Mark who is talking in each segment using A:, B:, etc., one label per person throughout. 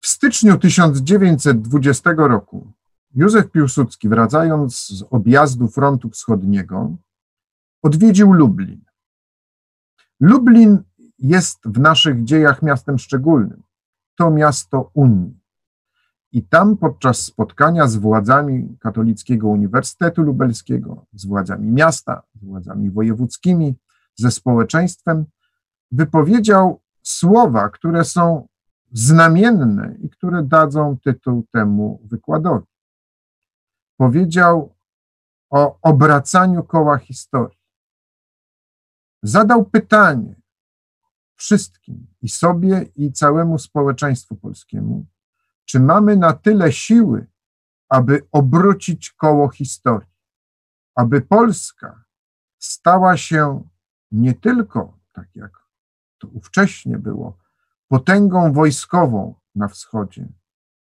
A: W styczniu 1920 roku Józef Piłsudski, wracając z objazdu frontu wschodniego, odwiedził Lublin. Lublin jest w naszych dziejach miastem szczególnym. To miasto Unii. I tam podczas spotkania z władzami Katolickiego Uniwersytetu Lubelskiego, z władzami miasta, z władzami wojewódzkimi, ze społeczeństwem, wypowiedział słowa, które są znamienne i które dadzą tytuł temu wykładowi. Powiedział o obracaniu koła historii. Zadał pytanie wszystkim, i sobie, i całemu społeczeństwu polskiemu, czy mamy na tyle siły, aby obrócić koło historii, aby Polska stała się nie tylko, tak jak to ówcześnie było, potęgą wojskową na wschodzie,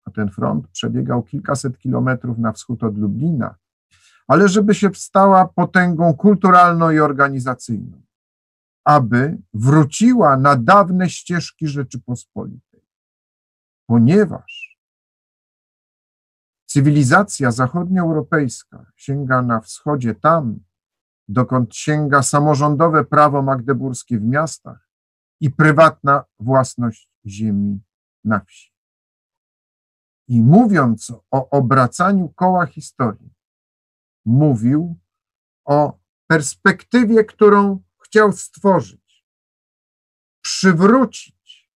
A: a ten front przebiegał kilkaset kilometrów na wschód od Lublina, ale żeby się stała potęgą kulturalną i organizacyjną, aby wróciła na dawne ścieżki Rzeczypospolitej, ponieważ cywilizacja zachodnioeuropejska sięga na wschodzie tam, dokąd sięga samorządowe prawo magdeburskie w miastach, i prywatna własność ziemi na wsi. I mówiąc o obracaniu koła historii, mówił o perspektywie, którą chciał stworzyć, przywrócić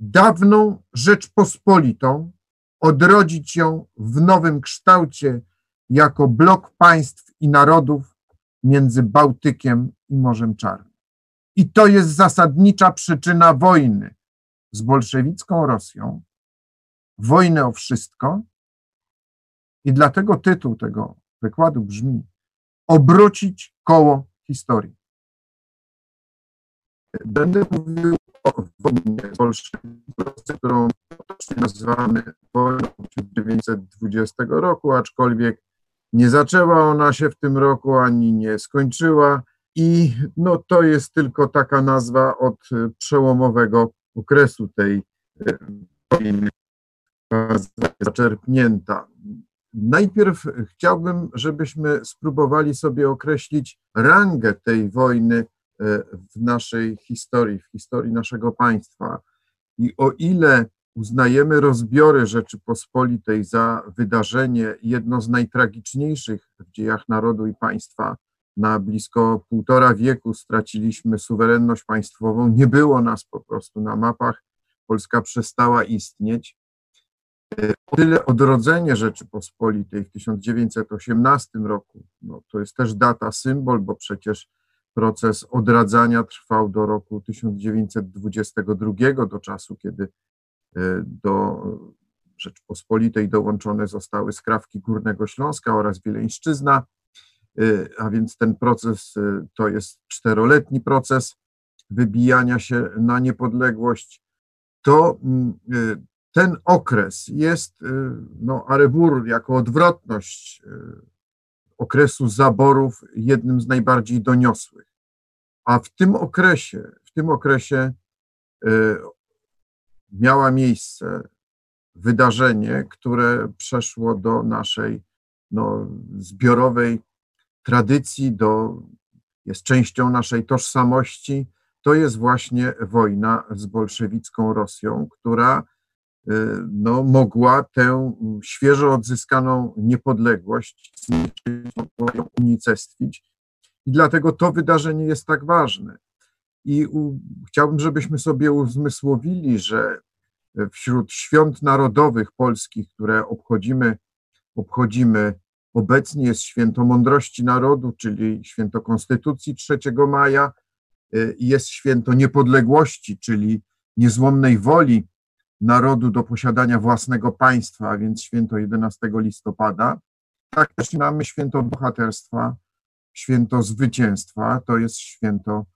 A: dawną Rzeczpospolitą, odrodzić ją w nowym kształcie jako blok państw i narodów między Bałtykiem i Morzem Czarnym. I to jest zasadnicza przyczyna wojny z bolszewicką Rosją, wojny o wszystko. I dlatego tytuł tego wykładu brzmi Obrócić koło historii. Będę mówił wojnie bolszewickiej, którą nazywamy wojną 1920 roku, aczkolwiek nie zaczęła ona się w tym roku ani nie skończyła. I no, to jest tylko taka nazwa od przełomowego okresu tej e, wojny zaczerpnięta. Najpierw chciałbym, żebyśmy spróbowali sobie określić rangę tej wojny w naszej historii, w historii naszego państwa. I o ile uznajemy rozbiory Rzeczypospolitej za wydarzenie jedno z najtragiczniejszych w dziejach narodu i państwa, na blisko półtora wieku straciliśmy suwerenność państwową, nie było nas po prostu na mapach, Polska przestała istnieć. O tyle odrodzenie Rzeczypospolitej w 1918 roku, no to jest też data, symbol, bo przecież proces odradzania trwał do roku 1922, do czasu, kiedy e, do Rzeczypospolitej dołączone zostały skrawki Górnego Śląska oraz Wileńszczyzna. Y, a więc ten proces y, to jest czteroletni proces wybijania się na niepodległość, to mm, ten okres jest, no, Arebur jako odwrotność okresu zaborów jednym z najbardziej doniosłych. A w tym okresie, w tym okresie miała miejsce wydarzenie, które przeszło do naszej no, zbiorowej tradycji, do, jest częścią naszej tożsamości, to jest właśnie wojna z bolszewicką Rosją, która y, no, mogła tę świeżo odzyskaną niepodległość mogła ją unicestwić. I dlatego to wydarzenie jest tak ważne. I u, chciałbym, żebyśmy sobie uzmysłowili, że wśród świąt narodowych polskich, które obchodzimy, obchodzimy Obecnie jest święto mądrości narodu, czyli święto Konstytucji 3 maja, y, jest święto niepodległości, czyli niezłomnej woli narodu do posiadania własnego państwa, a więc święto 11 listopada. Tak też mamy święto bohaterstwa, święto zwycięstwa, to jest święto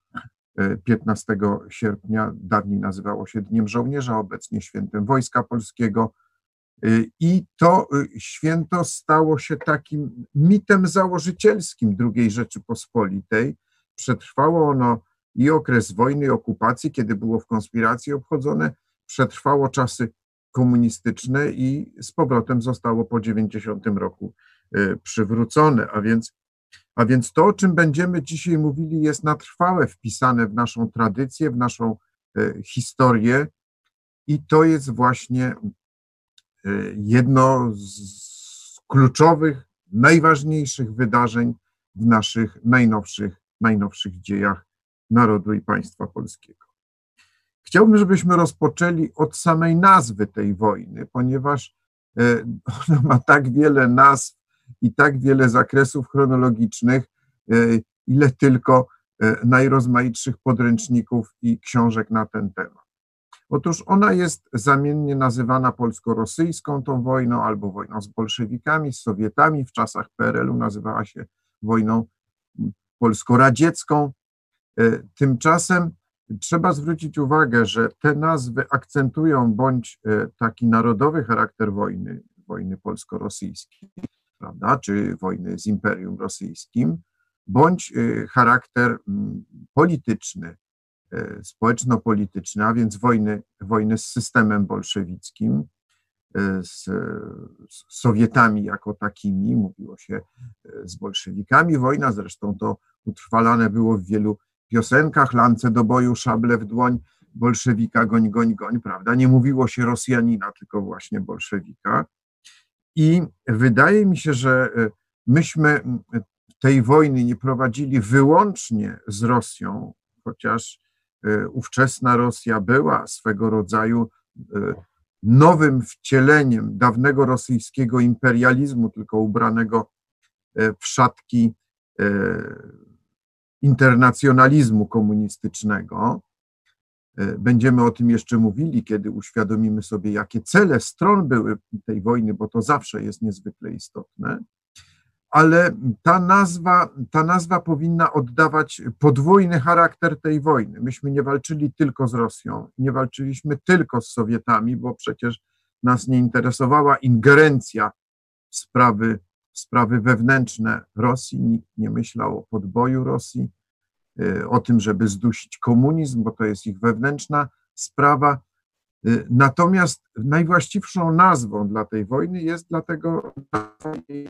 A: 15 y, sierpnia, dawniej nazywało się Dniem Żołnierza, obecnie świętem Wojska Polskiego. I to święto stało się takim mitem założycielskim II Rzeczypospolitej. Przetrwało ono i okres wojny i okupacji, kiedy było w konspiracji obchodzone, przetrwało czasy komunistyczne i z powrotem zostało po 90 roku przywrócone. A więc a więc to, o czym będziemy dzisiaj mówili, jest na trwałe wpisane w naszą tradycję, w naszą e, historię i to jest właśnie e, jedno z kluczowych, najważniejszych wydarzeń w naszych najnowszych, najnowszych dziejach narodu i państwa polskiego. Chciałbym, żebyśmy rozpoczęli od samej nazwy tej wojny, ponieważ e, ona ma tak wiele nazw, i tak wiele zakresów chronologicznych, e, ile tylko e, najrozmaitszych podręczników i książek na ten temat. Otóż ona jest zamiennie nazywana polsko-rosyjską tą wojną, albo wojną z bolszewikami, z Sowietami. W czasach PRL-u nazywała się wojną polsko-radziecką. E, tymczasem trzeba zwrócić uwagę, że te nazwy akcentują bądź taki narodowy charakter wojny, wojny polsko-rosyjskiej, prawda, czy wojny z Imperium Rosyjskim, bądź y, charakter mm, polityczny, y, społeczno-polityczny, a więc wojny, wojny z systemem bolszewickim, y, z, z Sowietami jako takimi, mówiło się z bolszewikami. Wojna zresztą to utrwalane było w wielu piosenkach, lance do boju, szable w dłoń, bolszewika goń, goń, goń, prawda? Nie mówiło się Rosjanina, tylko właśnie bolszewika. I wydaje mi się, że e, myśmy tej wojny nie prowadzili wyłącznie z Rosją, chociaż e, ówczesna Rosja była swego rodzaju e, nowym wcieleniem dawnego rosyjskiego imperializmu, tylko ubranego w szatki internacjonalizmu komunistycznego. E, będziemy o tym jeszcze mówili, kiedy uświadomimy sobie, jakie cele stron były tej wojny, bo to zawsze jest niezwykle istotne. Ale ta nazwa, ta nazwa powinna oddawać podwójny charakter tej wojny. Myśmy nie walczyli tylko z Rosją, nie walczyliśmy tylko z Sowietami, bo przecież nas nie interesowała ingerencja w sprawy, w sprawy wewnętrzne Rosji. Nikt nie myślał o podboju Rosji o tym, żeby zdusić komunizm, bo to jest ich wewnętrzna sprawa. Y, natomiast najwłaściwszą nazwą dla tej wojny jest dlatego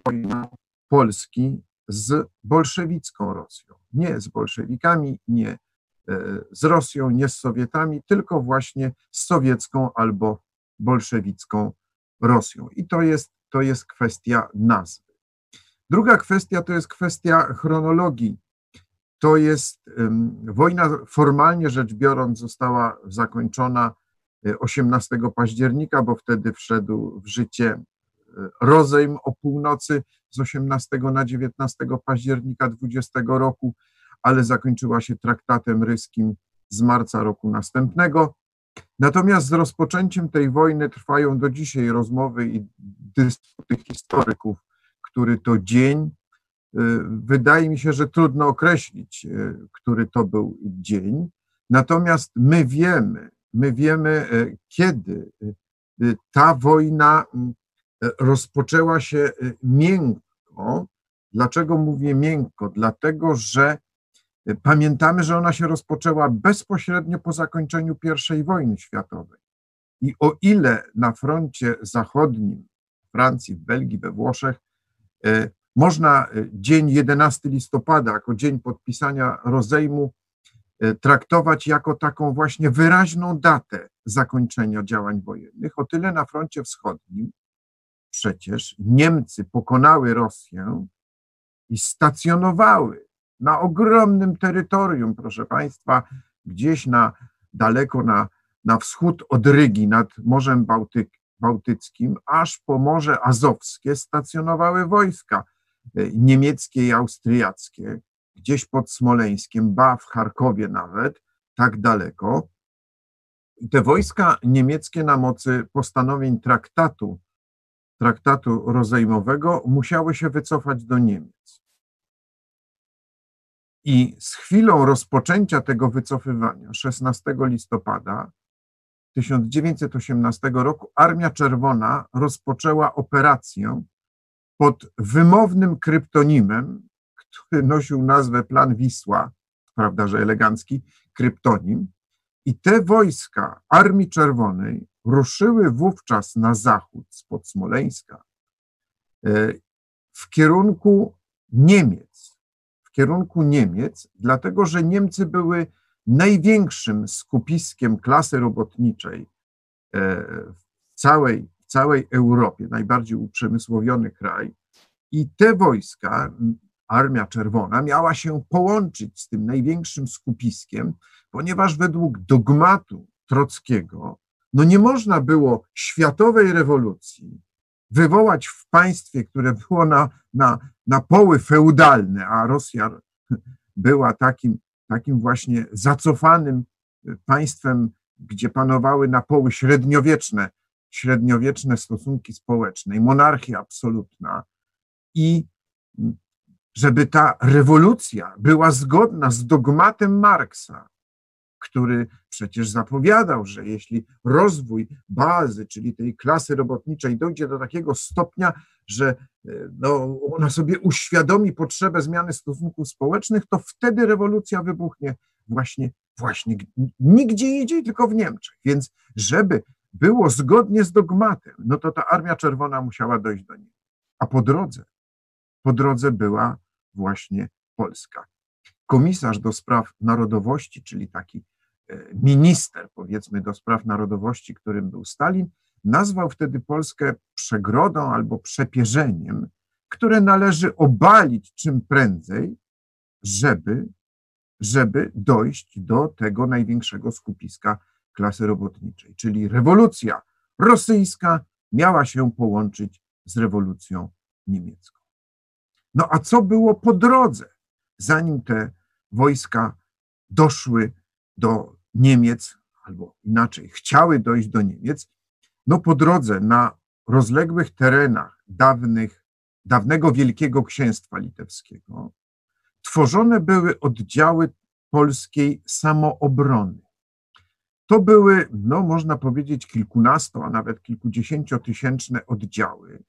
A: wojna Polski z bolszewicką Rosją. Nie z bolszewikami, nie y, z Rosją, nie z Sowietami, tylko właśnie z sowiecką albo bolszewicką Rosją. I to jest, to jest kwestia nazwy. Druga kwestia to jest kwestia chronologii to jest wojna formalnie rzecz biorąc została zakończona 18 e, października, bo wtedy wszedł w życie e, rozejm o północy z 18 na 19 października 20 roku, ale zakończyła się traktatem ryskim z marca roku następnego. Natomiast z rozpoczęciem tej wojny trwają do dzisiaj rozmowy i dyskusje historyków, który to dzień wydaje mi się, że trudno określić, y, który to był dzień. Natomiast my wiemy, my wiemy, y, kiedy ta wojna rozpoczęła się miękko. Dlaczego mówię miękko? Dlatego, że pamiętamy, że ona się rozpoczęła bezpośrednio po zakończeniu I wojny światowej. I o ile na froncie zachodnim, w Francji, w Belgii, we Włoszech, można e, dzień 11 listopada jako dzień podpisania rozejmu e, traktować jako taką właśnie wyraźną datę zakończenia działań wojennych. O tyle na froncie wschodnim przecież Niemcy pokonały Rosję i stacjonowały na ogromnym terytorium, proszę Państwa, gdzieś na daleko na, na wschód od Rygi, nad Morzem Bałtyk, Bałtyckim, aż po Morze Azowskie stacjonowały wojska niemieckie i austriackie, gdzieś pod Smoleńskiem, ba w Charkowie nawet, tak daleko. Te wojska niemieckie na mocy postanowień traktatu, traktatu rozejmowego musiały się wycofać do Niemiec. I z chwilą rozpoczęcia tego wycofywania, 16 listopada, 1918 roku Armia Czerwona rozpoczęła operację pod wymownym kryptonimem, który nosił nazwę Plan Wisła, prawda, że elegancki kryptonim. I te wojska Armii Czerwonej ruszyły wówczas na zachód spod Smoleńska e, w kierunku Niemiec. W kierunku Niemiec, dlatego że Niemcy były największym skupiskiem klasy robotniczej e, w całej, całej Europie, najbardziej uprzemysłowiony kraj. I te wojska, Armia Czerwona, miała się połączyć z tym największym skupiskiem, ponieważ według dogmatu Trockiego, no nie można było światowej rewolucji wywołać w państwie, które było na, na, na poły feudalne, a Rosja była takim takim właśnie zacofanym państwem, gdzie panowały na poły średniowieczne, średniowieczne stosunki społeczne i monarchia absolutna. I żeby ta rewolucja była zgodna z dogmatem Marksa, który przecież zapowiadał, że jeśli rozwój bazy, czyli tej klasy robotniczej, dojdzie do takiego stopnia, że e, no, ona sobie uświadomi potrzebę zmiany stosunków społecznych, to wtedy rewolucja wybuchnie właśnie, właśnie nigdzie indziej, tylko w Niemczech. Więc żeby było zgodnie z dogmatem, no to ta Armia Czerwona musiała dojść do niej. A po drodze, po drodze była właśnie Polska. Komisarz do spraw narodowości, czyli taki e, minister, powiedzmy, do spraw narodowości, którym był Stalin, nazwał wtedy Polskę przegrodą albo przepierzeniem, które należy obalić czym prędzej, żeby, żeby dojść do tego największego skupiska klasy robotniczej. Czyli rewolucja rosyjska miała się połączyć z rewolucją niemiecką. No a co było po drodze, zanim te wojska doszły do Niemiec, albo inaczej, chciały dojść do Niemiec, no po drodze na rozległych terenach dawnych, dawnego Wielkiego Księstwa Litewskiego tworzone były oddziały polskiej samoobrony. To były, no można powiedzieć, kilkunasto, a nawet kilkudziesięciotysięczne oddziały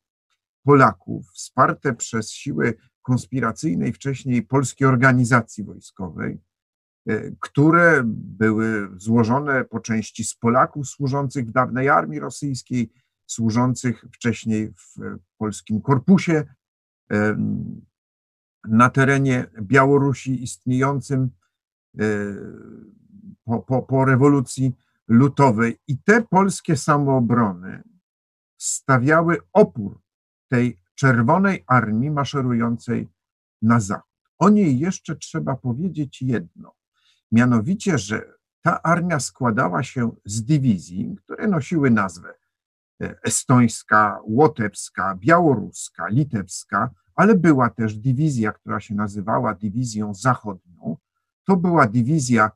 A: Polaków, wsparte przez siły konspiracyjnej wcześniej Polskiej Organizacji Wojskowej, E, które były złożone po części z Polaków służących w dawnej armii rosyjskiej, służących wcześniej w polskim korpusie e, na terenie Białorusi istniejącym e, po, po, po rewolucji lutowej. I te polskie samoobrony stawiały opór tej czerwonej armii maszerującej na zachód. O niej jeszcze trzeba powiedzieć jedno. Mianowicie, że ta armia składała się z dywizji, które nosiły nazwę e, estońska, łotewska, białoruska, litewska, ale była też dywizja, która się nazywała dywizją zachodnią. To była dywizja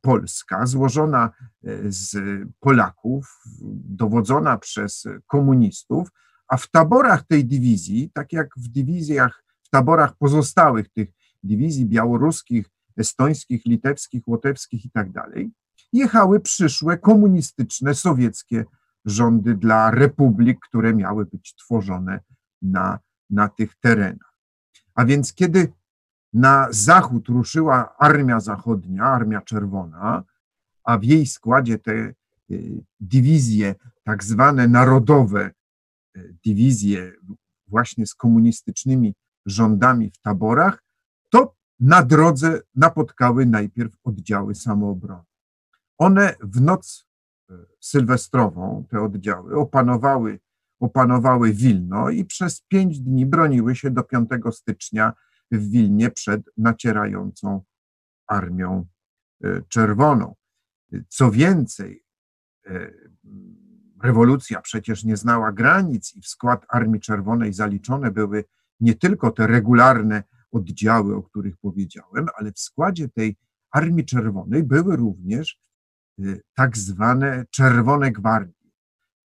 A: polska, złożona e, z Polaków, dowodzona przez komunistów, a w taborach tej dywizji, tak jak w dywizjach, w taborach pozostałych tych dywizji białoruskich, estońskich, litewskich, łotewskich i tak dalej, jechały przyszłe komunistyczne, sowieckie rządy dla republik, które miały być tworzone na, na tych terenach. A więc kiedy na zachód ruszyła Armia Zachodnia, Armia Czerwona, a w jej składzie te y, dywizje, tak zwane narodowe, y, dywizje właśnie z komunistycznymi rządami w taborach, to na drodze napotkały najpierw oddziały samoobrony. One w noc e, sylwestrową, te oddziały, opanowały, opanowały Wilno i przez pięć dni broniły się do 5 stycznia w Wilnie przed nacierającą Armią e, Czerwoną. Co więcej, e, rewolucja przecież nie znała granic i w skład Armii Czerwonej zaliczone były nie tylko te regularne oddziały, o których powiedziałem, ale w składzie tej Armii Czerwonej były również y, tak zwane Czerwone Gwardie.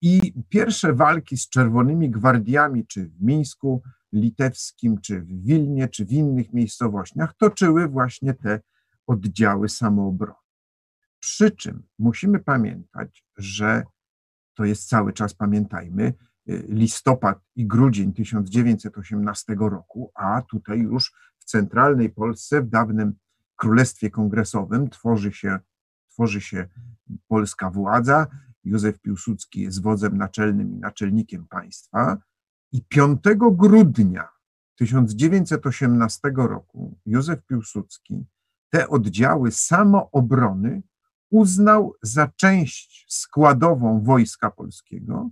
A: I pierwsze walki z Czerwonymi Gwardiami, czy w Mińsku Litewskim, czy w Wilnie, czy w innych miejscowościach, toczyły właśnie te oddziały samoobrony. Przy czym musimy pamiętać, że to jest cały czas, pamiętajmy, y, listopad i grudzień 1918 roku, a tutaj już w centralnej Polsce, w dawnym Królestwie Kongresowym tworzy się, tworzy się polska władza. Józef Piłsudski jest wodzem naczelnym i naczelnikiem państwa. I 5 grudnia 1918 roku Józef Piłsudski te oddziały samoobrony uznał za część składową Wojska Polskiego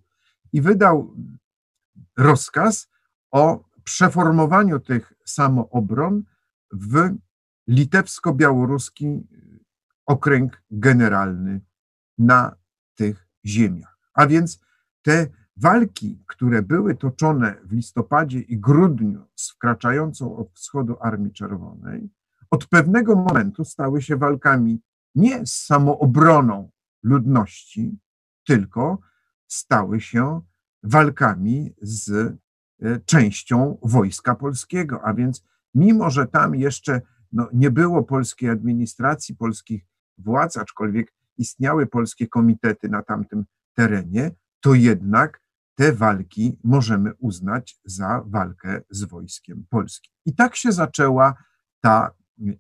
A: i wydał rozkaz o przeformowaniu tych samoobron w litewsko-białoruski okręg generalny na tych ziemiach. A więc te walki, które były toczone w listopadzie i grudniu z wkraczającą od wschodu Armii Czerwonej, od pewnego momentu stały się walkami nie z samoobroną ludności, tylko stały się walkami z e, częścią wojska polskiego. A więc, mimo że tam jeszcze no, nie było polskiej administracji, polskich władz, aczkolwiek istniały polskie komitety na tamtym terenie, to jednak te walki możemy uznać za walkę z wojskiem polskim. I tak się zaczęła ta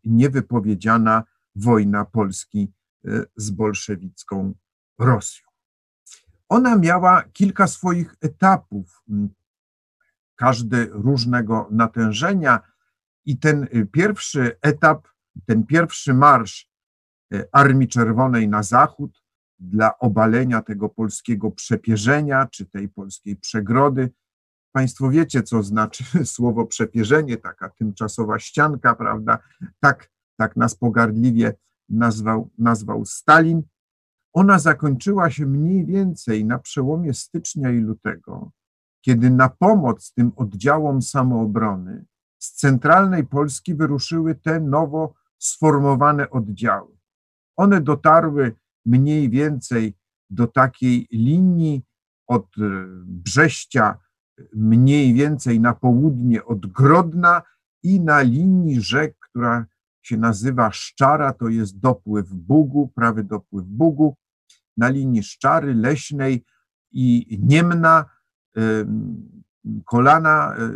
A: niewypowiedziana wojna Polski e, z bolszewicką Rosją. Ona miała kilka swoich etapów, każdy różnego natężenia, i ten y, pierwszy etap, ten pierwszy marsz y, Armii Czerwonej na zachód dla obalenia tego polskiego przepierzenia, czy tej polskiej przegrody. Państwo wiecie, co znaczy słowo przepierzenie, taka tymczasowa ścianka, prawda? Tak, tak nas pogardliwie nazwał, nazwał Stalin. Ona zakończyła się mniej więcej na przełomie stycznia i lutego, kiedy na pomoc tym oddziałom samoobrony z centralnej Polski wyruszyły te nowo sformowane oddziały. One dotarły mniej więcej do takiej linii od e, Brześcia, mniej więcej na południe od Grodna i na linii rzek, która się nazywa Szczara, to jest dopływ Bugu, prawy dopływ Bugu, na linii Szczary, Leśnej i Niemna, kolana e,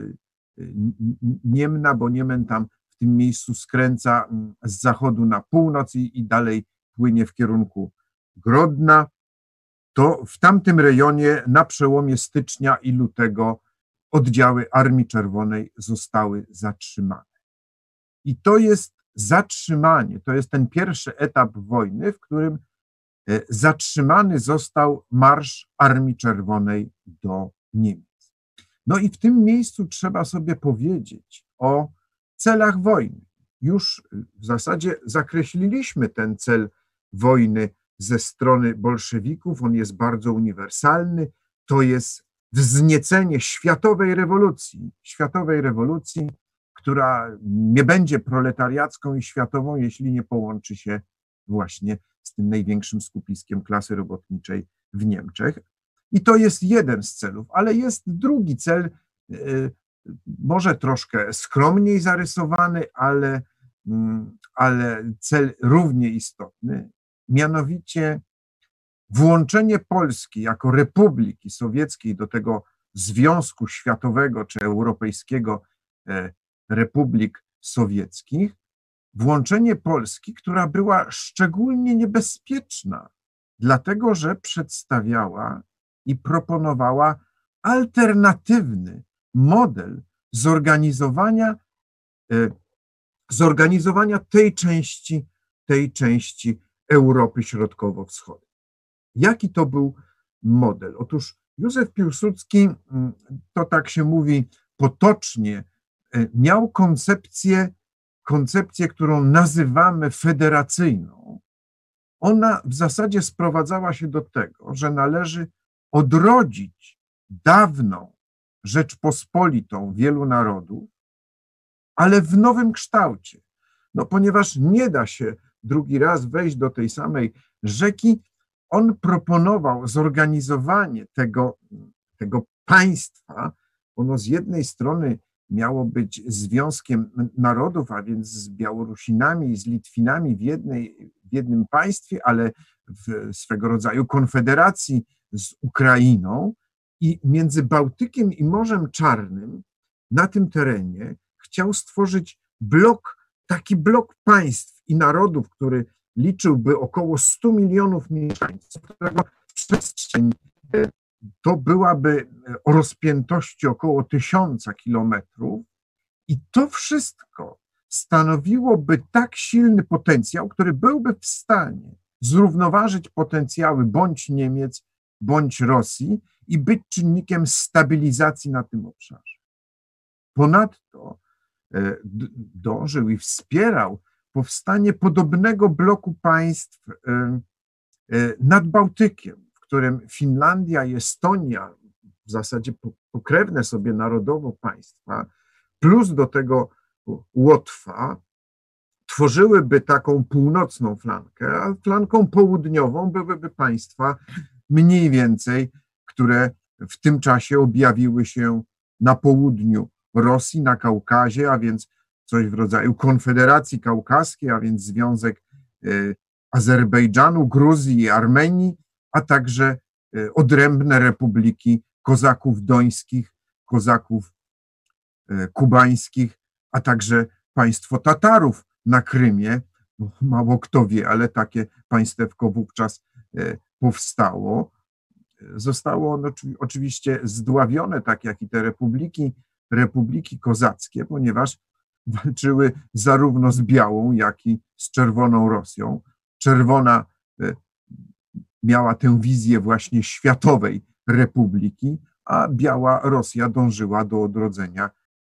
A: Niemna, bo Niemen tam w tym miejscu skręca z zachodu na północ i, i dalej płynie w kierunku Grodna, to w tamtym rejonie na przełomie stycznia i lutego oddziały Armii Czerwonej zostały zatrzymane. I to jest zatrzymanie, to jest ten pierwszy etap wojny, w którym e, zatrzymany został marsz Armii Czerwonej do Niemiec. No i w tym miejscu trzeba sobie powiedzieć o celach wojny. Już w zasadzie zakreśliliśmy ten cel wojny ze strony bolszewików, on jest bardzo uniwersalny, to jest wzniecenie światowej rewolucji, światowej rewolucji, która nie będzie proletariacką i światową, jeśli nie połączy się właśnie z tym największym skupiskiem klasy robotniczej w Niemczech, i to jest jeden z celów, ale jest drugi cel, y, może troszkę skromniej zarysowany, ale, mm, ale cel równie istotny, mianowicie włączenie Polski jako Republiki Sowieckiej do tego Związku Światowego czy Europejskiego e, Republik Sowieckich, włączenie Polski, która była szczególnie niebezpieczna, dlatego że przedstawiała i proponowała alternatywny model zorganizowania, e, zorganizowania tej części, tej części Europy Środkowo-Wschodniej. Jaki to był model? Otóż Józef Piłsudski, mm, to tak się mówi potocznie, e, miał koncepcję, koncepcję, którą nazywamy federacyjną. Ona w zasadzie sprowadzała się do tego, że należy odrodzić dawną Rzeczpospolitą wielu narodów, ale w nowym kształcie. No, ponieważ nie da się drugi raz wejść do tej samej rzeki, on proponował zorganizowanie tego, tego państwa. Ono z jednej strony miało być związkiem narodów, a więc z Białorusinami i z Litwinami w jednej, w jednym państwie, ale w swego rodzaju konfederacji z Ukrainą i między Bałtykiem i Morzem Czarnym na tym terenie chciał stworzyć blok, taki blok państw i narodów, który liczyłby około 100 milionów mieszkańców, którego przestrzeń e, to byłaby o rozpiętości około tysiąca kilometrów i to wszystko stanowiłoby tak silny potencjał, który byłby w stanie zrównoważyć potencjały bądź Niemiec, bądź Rosji i być czynnikiem stabilizacji na tym obszarze. Ponadto e, dążył i wspierał powstanie podobnego bloku państw e, nad Bałtykiem, w którym Finlandia i Estonia, w zasadzie pokrewne sobie narodowo państwa, plus do tego Łotwa, tworzyłyby taką północną flankę, a flanką południową byłyby państwa mniej więcej, które w tym czasie objawiły się na południu Rosji, na Kaukazie, a więc coś w rodzaju Konfederacji Kaukaskiej, a więc Związek e, Azerbejdżanu, Gruzji i Armenii, a także e, odrębne republiki kozaków dońskich, kozaków e, kubańskich, a także państwo Tatarów na Krymie. Mało kto wie, ale takie państewko wówczas powstało. Zostało ono oczywiście zdławione, tak jak i te republiki, republiki kozackie, ponieważ walczyły zarówno z białą, jak i z czerwoną Rosją. Czerwona e, miała tę wizję właśnie światowej republiki, a biała Rosja dążyła do odrodzenia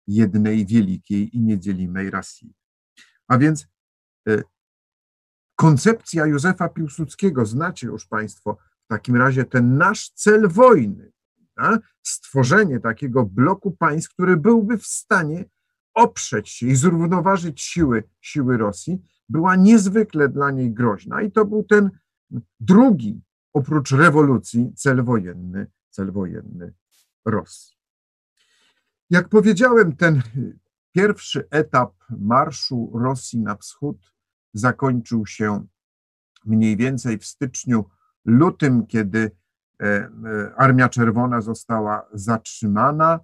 A: jednej wielkiej i niedzielimej Rosji. A więc e, koncepcja Józefa Piłsudskiego, znacie już Państwo w takim razie ten nasz cel wojny, stworzenie takiego bloku państw, który byłby w stanie oprzeć się i zrównoważyć siły, siły Rosji, była niezwykle dla niej groźna. I to był ten drugi, oprócz rewolucji, cel wojenny, cel wojenny Rosji. Jak powiedziałem, ten pierwszy etap marszu Rosji na wschód zakończył się mniej więcej w styczniu, lutym, kiedy e, e, Armia Czerwona została zatrzymana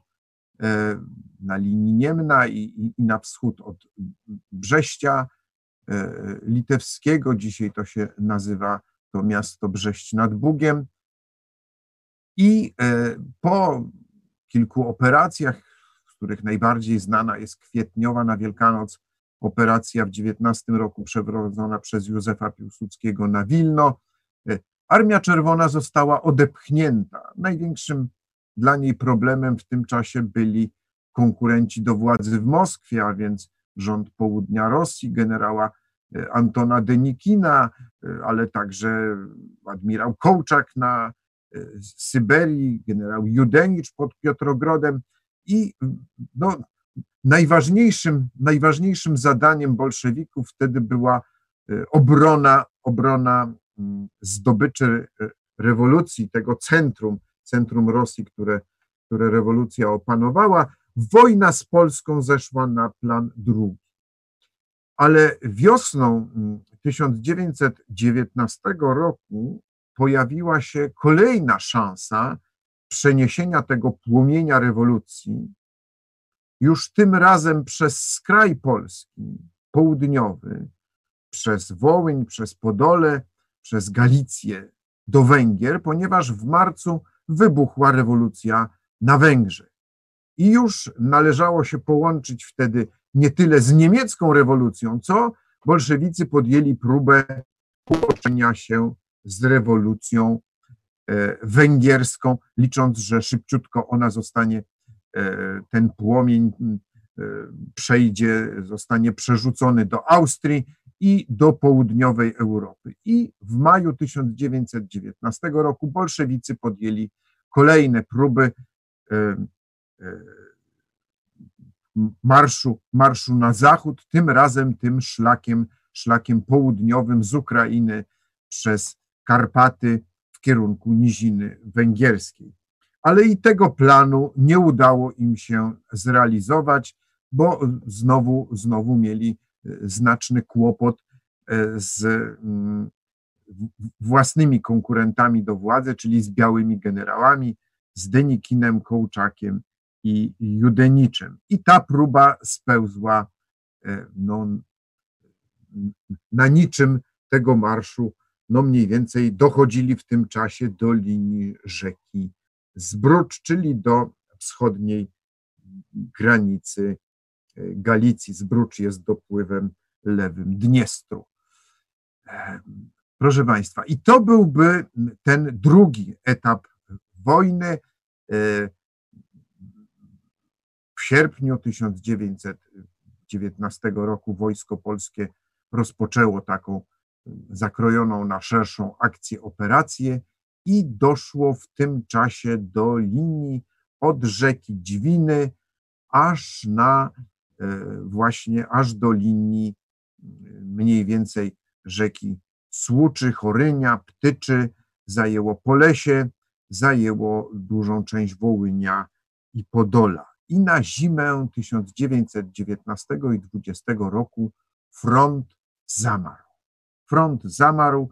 A: na linii Niemna i, i, i na wschód od Brześcia litewskiego. Dzisiaj to się nazywa to miasto Brześć nad Bugiem. I po kilku operacjach, z których najbardziej znana jest kwietniowa na Wielkanoc operacja w 19 roku przeprowadzona przez Józefa Piłsudskiego na Wilno. E, Armia Czerwona została odepchnięta. Największym dla niej problemem w tym czasie byli konkurenci do władzy w Moskwie, a więc rząd południa Rosji, generała e, Antona Denikina, e, ale także admirał Kołczak na Syberii, generał Judenicz pod Piotrogrodem i no, najważniejszym, najważniejszym zadaniem bolszewików wtedy była e, obrona, obrona mm, zdobyczy e, rewolucji, tego centrum, centrum Rosji, które, które rewolucja opanowała. Wojna z Polską zeszła na plan drugi. Ale wiosną 1919 mm, roku pojawiła się kolejna szansa przeniesienia tego płomienia rewolucji już tym razem przez skraj Polski południowy, przez Wołyń, przez Podole, przez Galicję do Węgier, ponieważ w marcu wybuchła rewolucja na Węgrzech. I już należało się połączyć wtedy nie tyle z niemiecką rewolucją, co bolszewicy podjęli próbę połączenia się z rewolucją e, węgierską, licząc, że szybciutko ona zostanie E, ten płomień e, przejdzie, zostanie przerzucony do Austrii i do południowej Europy. I w maju 1919 roku bolszewicy podjęli kolejne próby e, marszu, marszu na zachód, tym razem tym szlakiem, szlakiem południowym z Ukrainy przez Karpaty w kierunku niziny węgierskiej ale i tego planu nie udało im się zrealizować, bo znowu, znowu mieli e, znaczny kłopot z mm, własnymi konkurentami do władzy, czyli z białymi generałami, z Denikinem, Kołczakiem i Judeniczem. I ta próba spełzła e, no, na niczym tego marszu, no mniej więcej dochodzili w tym czasie do linii rzeki Zbrucz, czyli do wschodniej granicy e, Galicji. Zbrucz jest dopływem lewym Dniestru. E, proszę Państwa, i to byłby ten drugi etap wojny. W sierpniu 1919 roku wojsko polskie rozpoczęło taką zakrojoną na szerszą akcję operację i doszło w tym czasie do linii od rzeki Dźwiny aż na e, właśnie aż do linii mniej więcej rzeki Słuczy, Chorynia, Ptyczy, zajęło Polesie, zajęło dużą część Wołynia i Podola. I na zimę 1919 i 20 roku front zamarł. Front zamarł,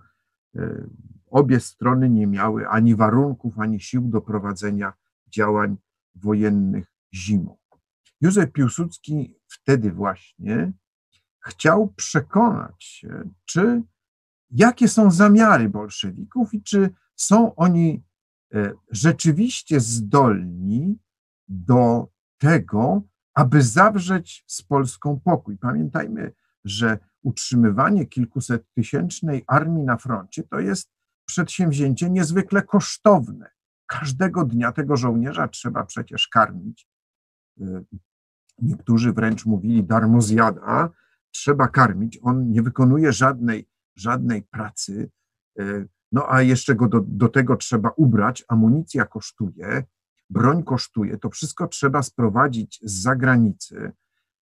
A: e, obie strony nie miały ani warunków, ani sił do prowadzenia działań wojennych zimą. Józef Piłsudski wtedy właśnie chciał przekonać się, czy jakie są zamiary bolszewików i czy są oni e, rzeczywiście zdolni do tego, aby zawrzeć z Polską pokój. Pamiętajmy, że utrzymywanie kilkuset tysięcznej armii na froncie to jest przedsięwzięcie niezwykle kosztowne. Każdego dnia tego żołnierza trzeba przecież karmić. Niektórzy wręcz mówili darmo zjada, trzeba karmić. On nie wykonuje żadnej, żadnej pracy. E, no a jeszcze go do, do tego trzeba ubrać. Amunicja kosztuje, broń kosztuje. To wszystko trzeba sprowadzić z zagranicy,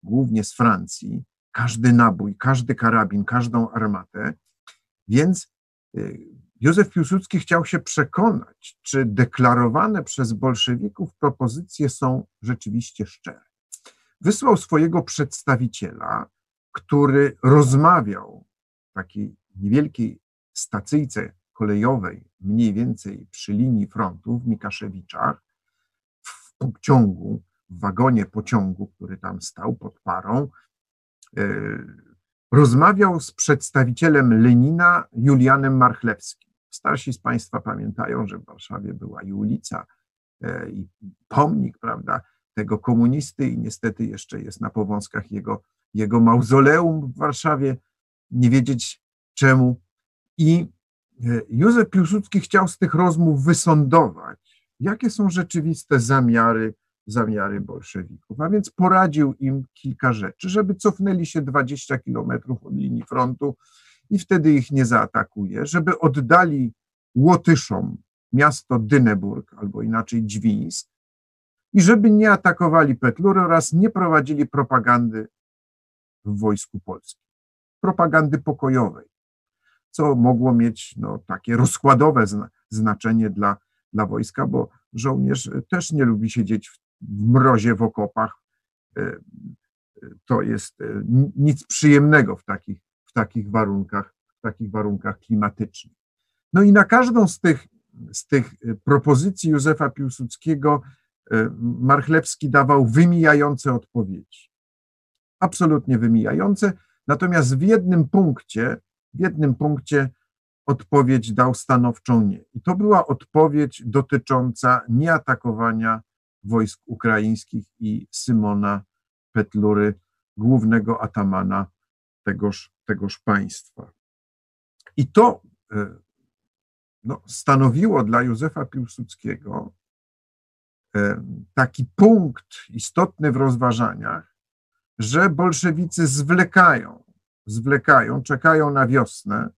A: głównie z Francji. Każdy nabój, każdy karabin, każdą armatę. Więc e, Józef Piłsudski chciał się przekonać, czy deklarowane przez bolszewików propozycje są rzeczywiście szczere. Wysłał swojego przedstawiciela, który rozmawiał w takiej niewielkiej stacyjce kolejowej, mniej więcej przy linii frontu w Mikaszewiczach, w pociągu, w wagonie pociągu, który tam stał pod parą, e, rozmawiał z przedstawicielem Lenina Julianem Marchlewskim. Starsi z Państwa pamiętają, że w Warszawie była i ulica, e, i pomnik, prawda, tego komunisty i niestety jeszcze jest na powązkach jego, jego mauzoleum w Warszawie, nie wiedzieć czemu. I e, Józef Piłsudski chciał z tych rozmów wysądować, jakie są rzeczywiste zamiary, zamiary bolszewików, a więc poradził im kilka rzeczy, żeby cofnęli się 20 kilometrów od linii frontu i wtedy ich nie zaatakuje, żeby oddali Łotyszom miasto Dyneburg, albo inaczej Dźwińsk, i żeby nie atakowali Petlury oraz nie prowadzili propagandy w wojsku polskim. Propagandy pokojowej, co mogło mieć no, takie rozkładowe znaczenie dla, dla wojska, bo żołnierz też nie lubi siedzieć w, w mrozie w okopach. E, to jest e, nic przyjemnego w takich, w takich warunkach, w takich warunkach klimatycznych. No i na każdą z tych, z tych e, propozycji Józefa Piłsudskiego E, Marchlewski dawał wymijające odpowiedzi. Absolutnie wymijające. Natomiast w jednym punkcie, w jednym punkcie odpowiedź dał stanowczą nie. I to była odpowiedź dotycząca nieatakowania wojsk ukraińskich i Symona Petlury, głównego atamana tegoż, tegoż państwa. I to e, no, stanowiło dla Józefa Piłsudskiego taki punkt istotny w rozważaniach, że bolszewicy zwlekają, zwlekają, czekają na wiosnę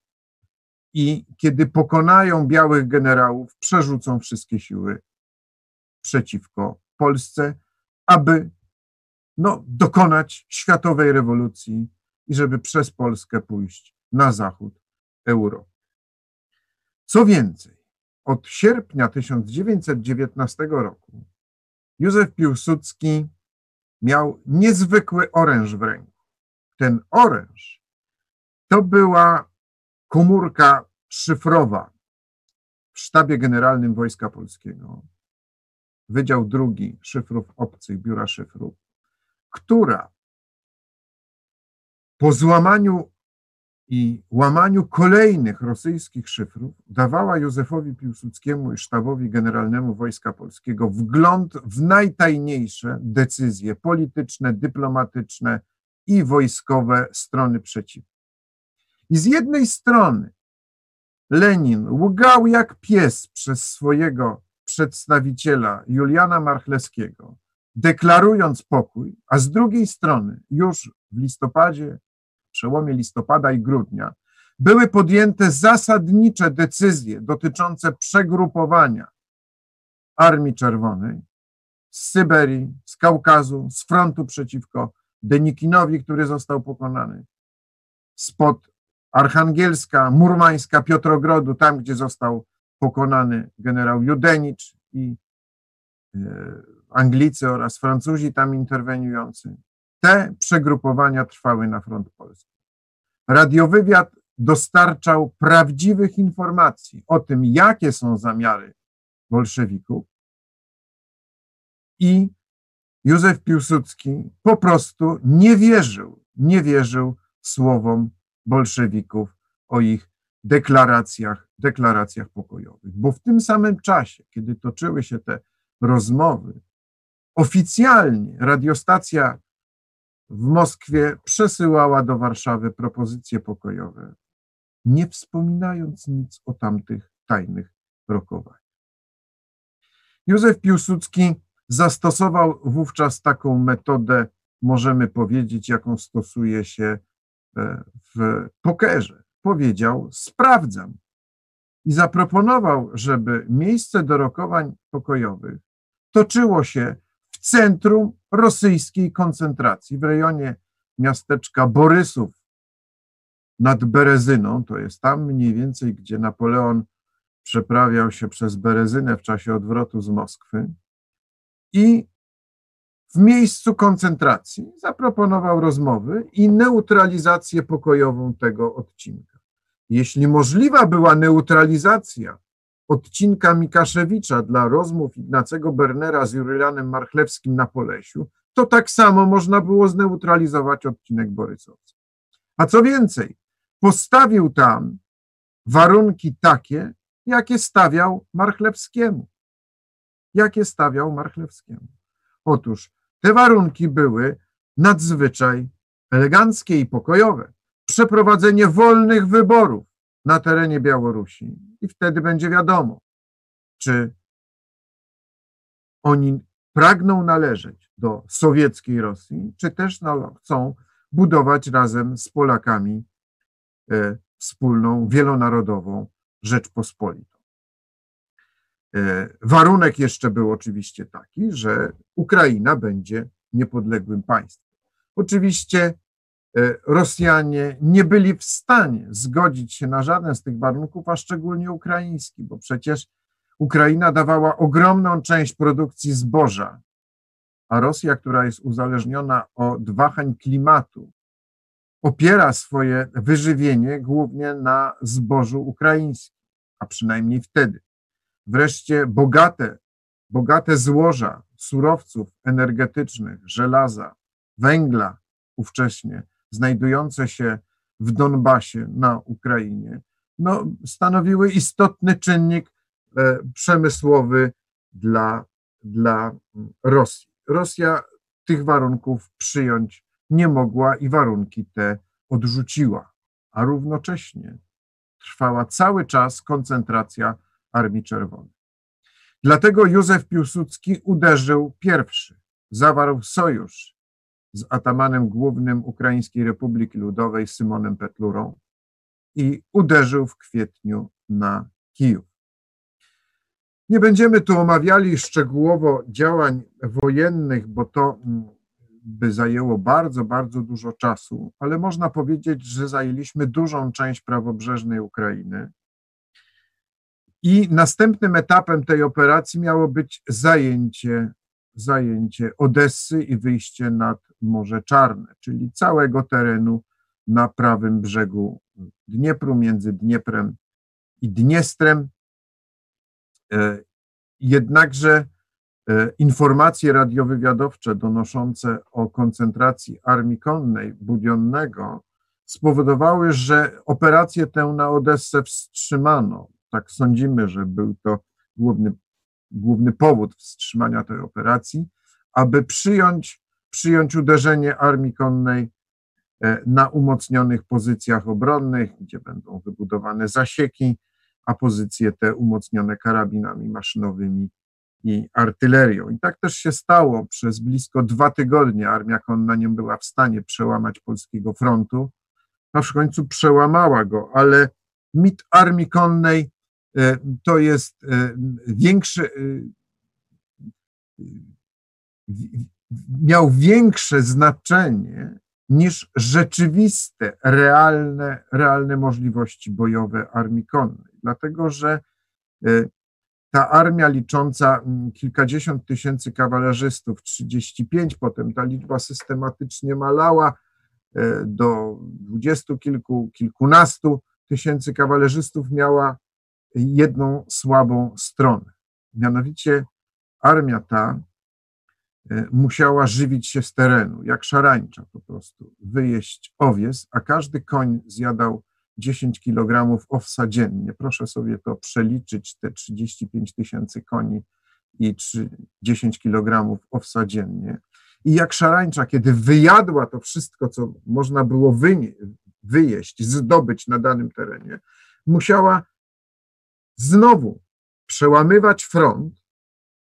A: i kiedy pokonają białych generałów, przerzucą wszystkie siły przeciwko Polsce, aby no, dokonać światowej rewolucji i żeby przez Polskę pójść na zachód Europy. Co więcej, od sierpnia 1919 roku Józef Piłsudski miał niezwykły oręż w ręku. Ten oręż To była komórka szyfrowa w sztabie generalnym Wojska Polskiego, Wydział Drugi Szyfrów Obcych Biura Szyfrów, która po złamaniu i łamaniu kolejnych rosyjskich szyfrów dawała Józefowi Piłsudskiemu i sztabowi generalnemu Wojska Polskiego wgląd w najtajniejsze decyzje polityczne, dyplomatyczne i wojskowe strony przeciwnej. I z jednej strony Lenin łgał jak pies przez swojego przedstawiciela Juliana Marchlewskiego, deklarując pokój, a z drugiej strony już w listopadzie przełomie listopada i grudnia były podjęte zasadnicze decyzje dotyczące przegrupowania Armii Czerwonej z Syberii, z Kaukazu, z frontu przeciwko Denikinowi, który został pokonany, spod Archangielska, Murmańska, Piotrogrodu, tam gdzie został pokonany generał Judenicz i e, Anglicy oraz Francuzi tam interweniujący. Te przegrupowania trwały na front polski. Radiowywiad dostarczał prawdziwych informacji o tym, jakie są zamiary bolszewików i Józef Piłsudski po prostu nie wierzył, nie wierzył słowom bolszewików o ich deklaracjach, deklaracjach pokojowych. Bo w tym samym czasie, kiedy toczyły się te rozmowy, oficjalnie radiostacja w Moskwie przesyłała do Warszawy propozycje pokojowe, nie wspominając nic o tamtych tajnych rokowaniach. Józef Piłsudski zastosował wówczas taką metodę, możemy powiedzieć, jaką stosuje się e, w pokerze. Powiedział: Sprawdzam. I zaproponował, żeby miejsce do rokowań pokojowych toczyło się w centrum rosyjskiej koncentracji, w rejonie miasteczka Borysów nad Berezyną, to jest tam mniej więcej, gdzie Napoleon przeprawiał się przez Berezynę w czasie odwrotu z Moskwy i w miejscu koncentracji zaproponował rozmowy i neutralizację pokojową tego odcinka. Jeśli możliwa była neutralizacja odcinka Mikaszewicza dla rozmów Ignacego Bernera z Julianem Marchlewskim na Polesiu, to tak samo można było zneutralizować odcinek Borysowski. A co więcej, postawił tam warunki takie, jakie stawiał Marchlewskiemu. Jakie stawiał Marchlewskiemu. Otóż te warunki były nadzwyczaj eleganckie i pokojowe. Przeprowadzenie wolnych wyborów na terenie Białorusi i wtedy będzie wiadomo, czy oni pragną należeć do sowieckiej Rosji, czy też no, chcą budować razem z Polakami e, wspólną, wielonarodową Rzeczpospolitą. E, warunek jeszcze był oczywiście taki, że Ukraina będzie niepodległym państwem. Oczywiście Rosjanie nie byli w stanie zgodzić się na żaden z tych warunków, a szczególnie ukraiński, bo przecież Ukraina dawała ogromną część produkcji zboża, a Rosja, która jest uzależniona od wahań klimatu, opiera swoje wyżywienie głównie na zbożu ukraińskim, a przynajmniej wtedy. Wreszcie bogate, bogate złoża surowców energetycznych, żelaza, węgla ówcześnie znajdujące się w Donbasie na Ukrainie, no, stanowiły istotny czynnik e, przemysłowy dla, dla Rosji. Rosja tych warunków przyjąć nie mogła i warunki te odrzuciła, a równocześnie trwała cały czas koncentracja Armii Czerwonej. Dlatego Józef Piłsudski uderzył pierwszy, zawarł sojusz z atamanem głównym Ukraińskiej Republiki Ludowej Symonem Petlurą i uderzył w kwietniu na Kijów. Nie będziemy tu omawiali szczegółowo działań wojennych, bo to mm, by zajęło bardzo, bardzo dużo czasu, ale można powiedzieć, że zajęliśmy dużą część prawobrzeżnej Ukrainy. I następnym etapem tej operacji miało być zajęcie zajęcie Odessy i wyjście nad Morze Czarne, czyli całego terenu na prawym brzegu Dniepru, między Dnieprem i Dniestrem. E, jednakże e, informacje radiowywiadowcze donoszące o koncentracji armii konnej Budionnego spowodowały, że operację tę na Odessę wstrzymano. Tak sądzimy, że był to główny, główny powód wstrzymania tej operacji, aby przyjąć, przyjąć uderzenie armii konnej e, na umocnionych pozycjach obronnych, gdzie będą wybudowane zasieki, a pozycje te umocnione karabinami maszynowymi i artylerią. I tak też się stało. Przez blisko dwa tygodnie armia konna nie była w stanie przełamać polskiego frontu, a w końcu przełamała go, ale mit armii konnej e, to jest e, większy, miał większe znaczenie niż rzeczywiste, realne, realne możliwości bojowe armii konnej. Dlatego, że ta armia licząca mm, kilkadziesiąt tysięcy kawalerzystów, 35, potem ta liczba systematycznie malała, E, do dwudziestu kilku, kilkunastu tysięcy kawalerzystów miała jedną słabą stronę. Mianowicie armia ta musiała żywić się z terenu, jak szarańcza po prostu, wyjeść owiec, a każdy koń zjadał 10 kg owsa dziennie. Proszę sobie to przeliczyć, te 35 tysięcy koni i 10 kg owsa dziennie. I jak szarańcza, kiedy wyjadła to wszystko, co można było wynie, wyjeść, zdobyć na danym terenie, musiała znowu przełamywać front,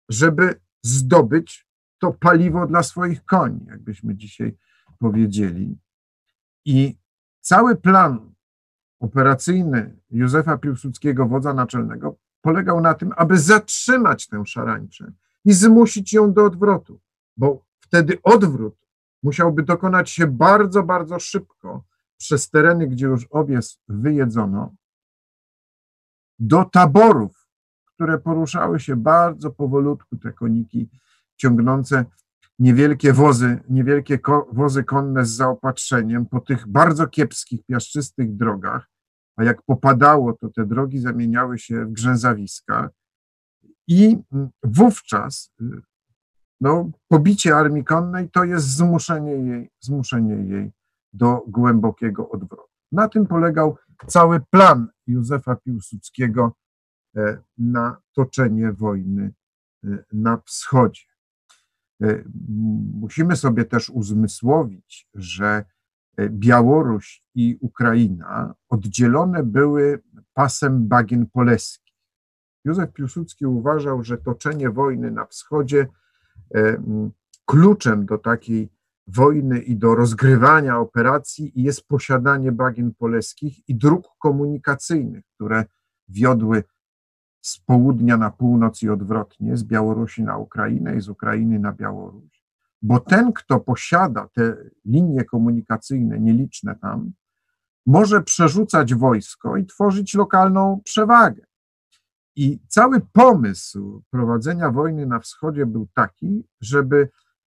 A: żeby zdobyć to paliwo dla swoich koni, jakbyśmy dzisiaj powiedzieli. I cały plan operacyjny Józefa Piłsudskiego, wodza naczelnego, polegał na tym, aby zatrzymać tę szarańczę i zmusić ją do odwrotu, bo wtedy odwrót musiałby dokonać się bardzo, bardzo szybko przez tereny, gdzie już owiec wyjedzono, do taborów, które poruszały się bardzo powolutku, te koniki ciągnące niewielkie wozy, niewielkie wozy konne z zaopatrzeniem po tych bardzo kiepskich, piaszczystych drogach, a jak popadało, to te drogi zamieniały się w grzęzawiska i wówczas no, pobicie armii konnej to jest zmuszenie jej, zmuszenie jej do głębokiego odwrotu. Na tym polegał cały plan Józefa Piłsudskiego e, na toczenie wojny e, na wschodzie. E, musimy sobie też uzmysłowić, że Białoruś i Ukraina oddzielone były pasem bagien poleskich. Józef Piłsudski uważał, że toczenie wojny na wschodzie E, kluczem do takiej wojny i do rozgrywania operacji jest posiadanie bagien poleskich i dróg komunikacyjnych, które wiodły z południa na północ i odwrotnie, z Białorusi na Ukrainę i z Ukrainy na Białoruś. Bo ten, kto posiada te linie komunikacyjne, nieliczne tam, może przerzucać wojsko i tworzyć lokalną przewagę. I cały pomysł prowadzenia wojny na wschodzie był taki, żeby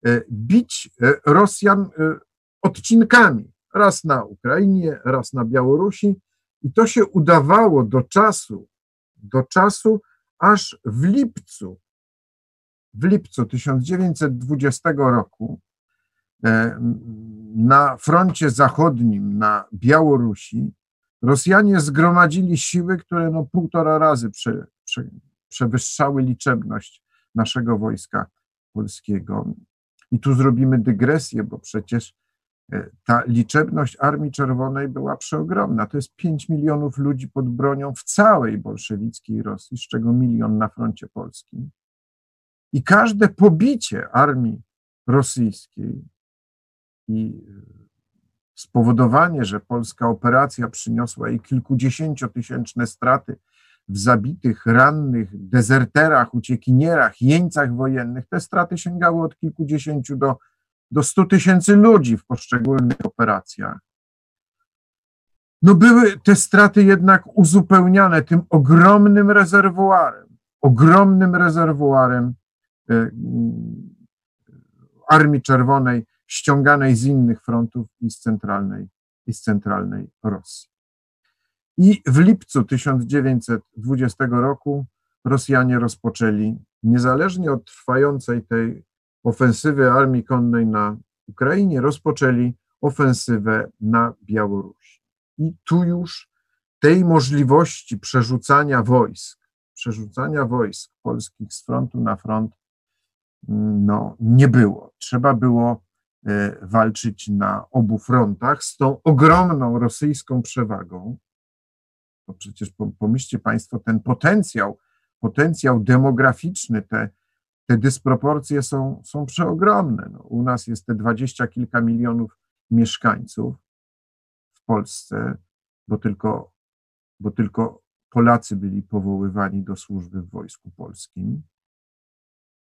A: e, bić e, Rosjan e, odcinkami, raz na Ukrainie, raz na Białorusi, i to się udawało do czasu, do czasu, aż w lipcu, w lipcu 1920 roku na froncie zachodnim, na Białorusi, Rosjanie zgromadzili siły, które no półtora razy prze, prze, przewyższały liczebność naszego wojska polskiego. I tu zrobimy dygresję, bo przecież e, ta liczebność Armii Czerwonej była przeogromna. To jest 5 milionów ludzi pod bronią w całej bolszewickiej Rosji, z czego milion na froncie polskim. I każde pobicie armii rosyjskiej i spowodowanie, że polska operacja przyniosła jej kilkudziesięciotysięczne straty w zabitych, rannych, dezerterach, uciekinierach, jeńcach wojennych, te straty sięgały od kilkudziesięciu do, do stu tysięcy ludzi w poszczególnych operacjach. No były te straty jednak uzupełniane tym ogromnym rezerwuarem, ogromnym rezerwuarem e, Armii Czerwonej, ściąganej z innych frontów i z centralnej i z centralnej Rosji. I w lipcu 1920 roku Rosjanie rozpoczęli, niezależnie od trwającej tej ofensywy armii konnej na Ukrainie, rozpoczęli ofensywę na Białorusi. I tu już tej możliwości przerzucania wojsk, przerzucania wojsk polskich z frontu na front, no, nie było. Trzeba było e, walczyć na obu frontach z tą ogromną rosyjską przewagą. To przecież pomyślcie Państwo, ten potencjał, potencjał demograficzny, te, te dysproporcje są, są przeogromne. No, u nas jest te dwadzieścia kilka milionów mieszkańców w Polsce, bo tylko, bo tylko Polacy byli powoływani do służby w Wojsku Polskim.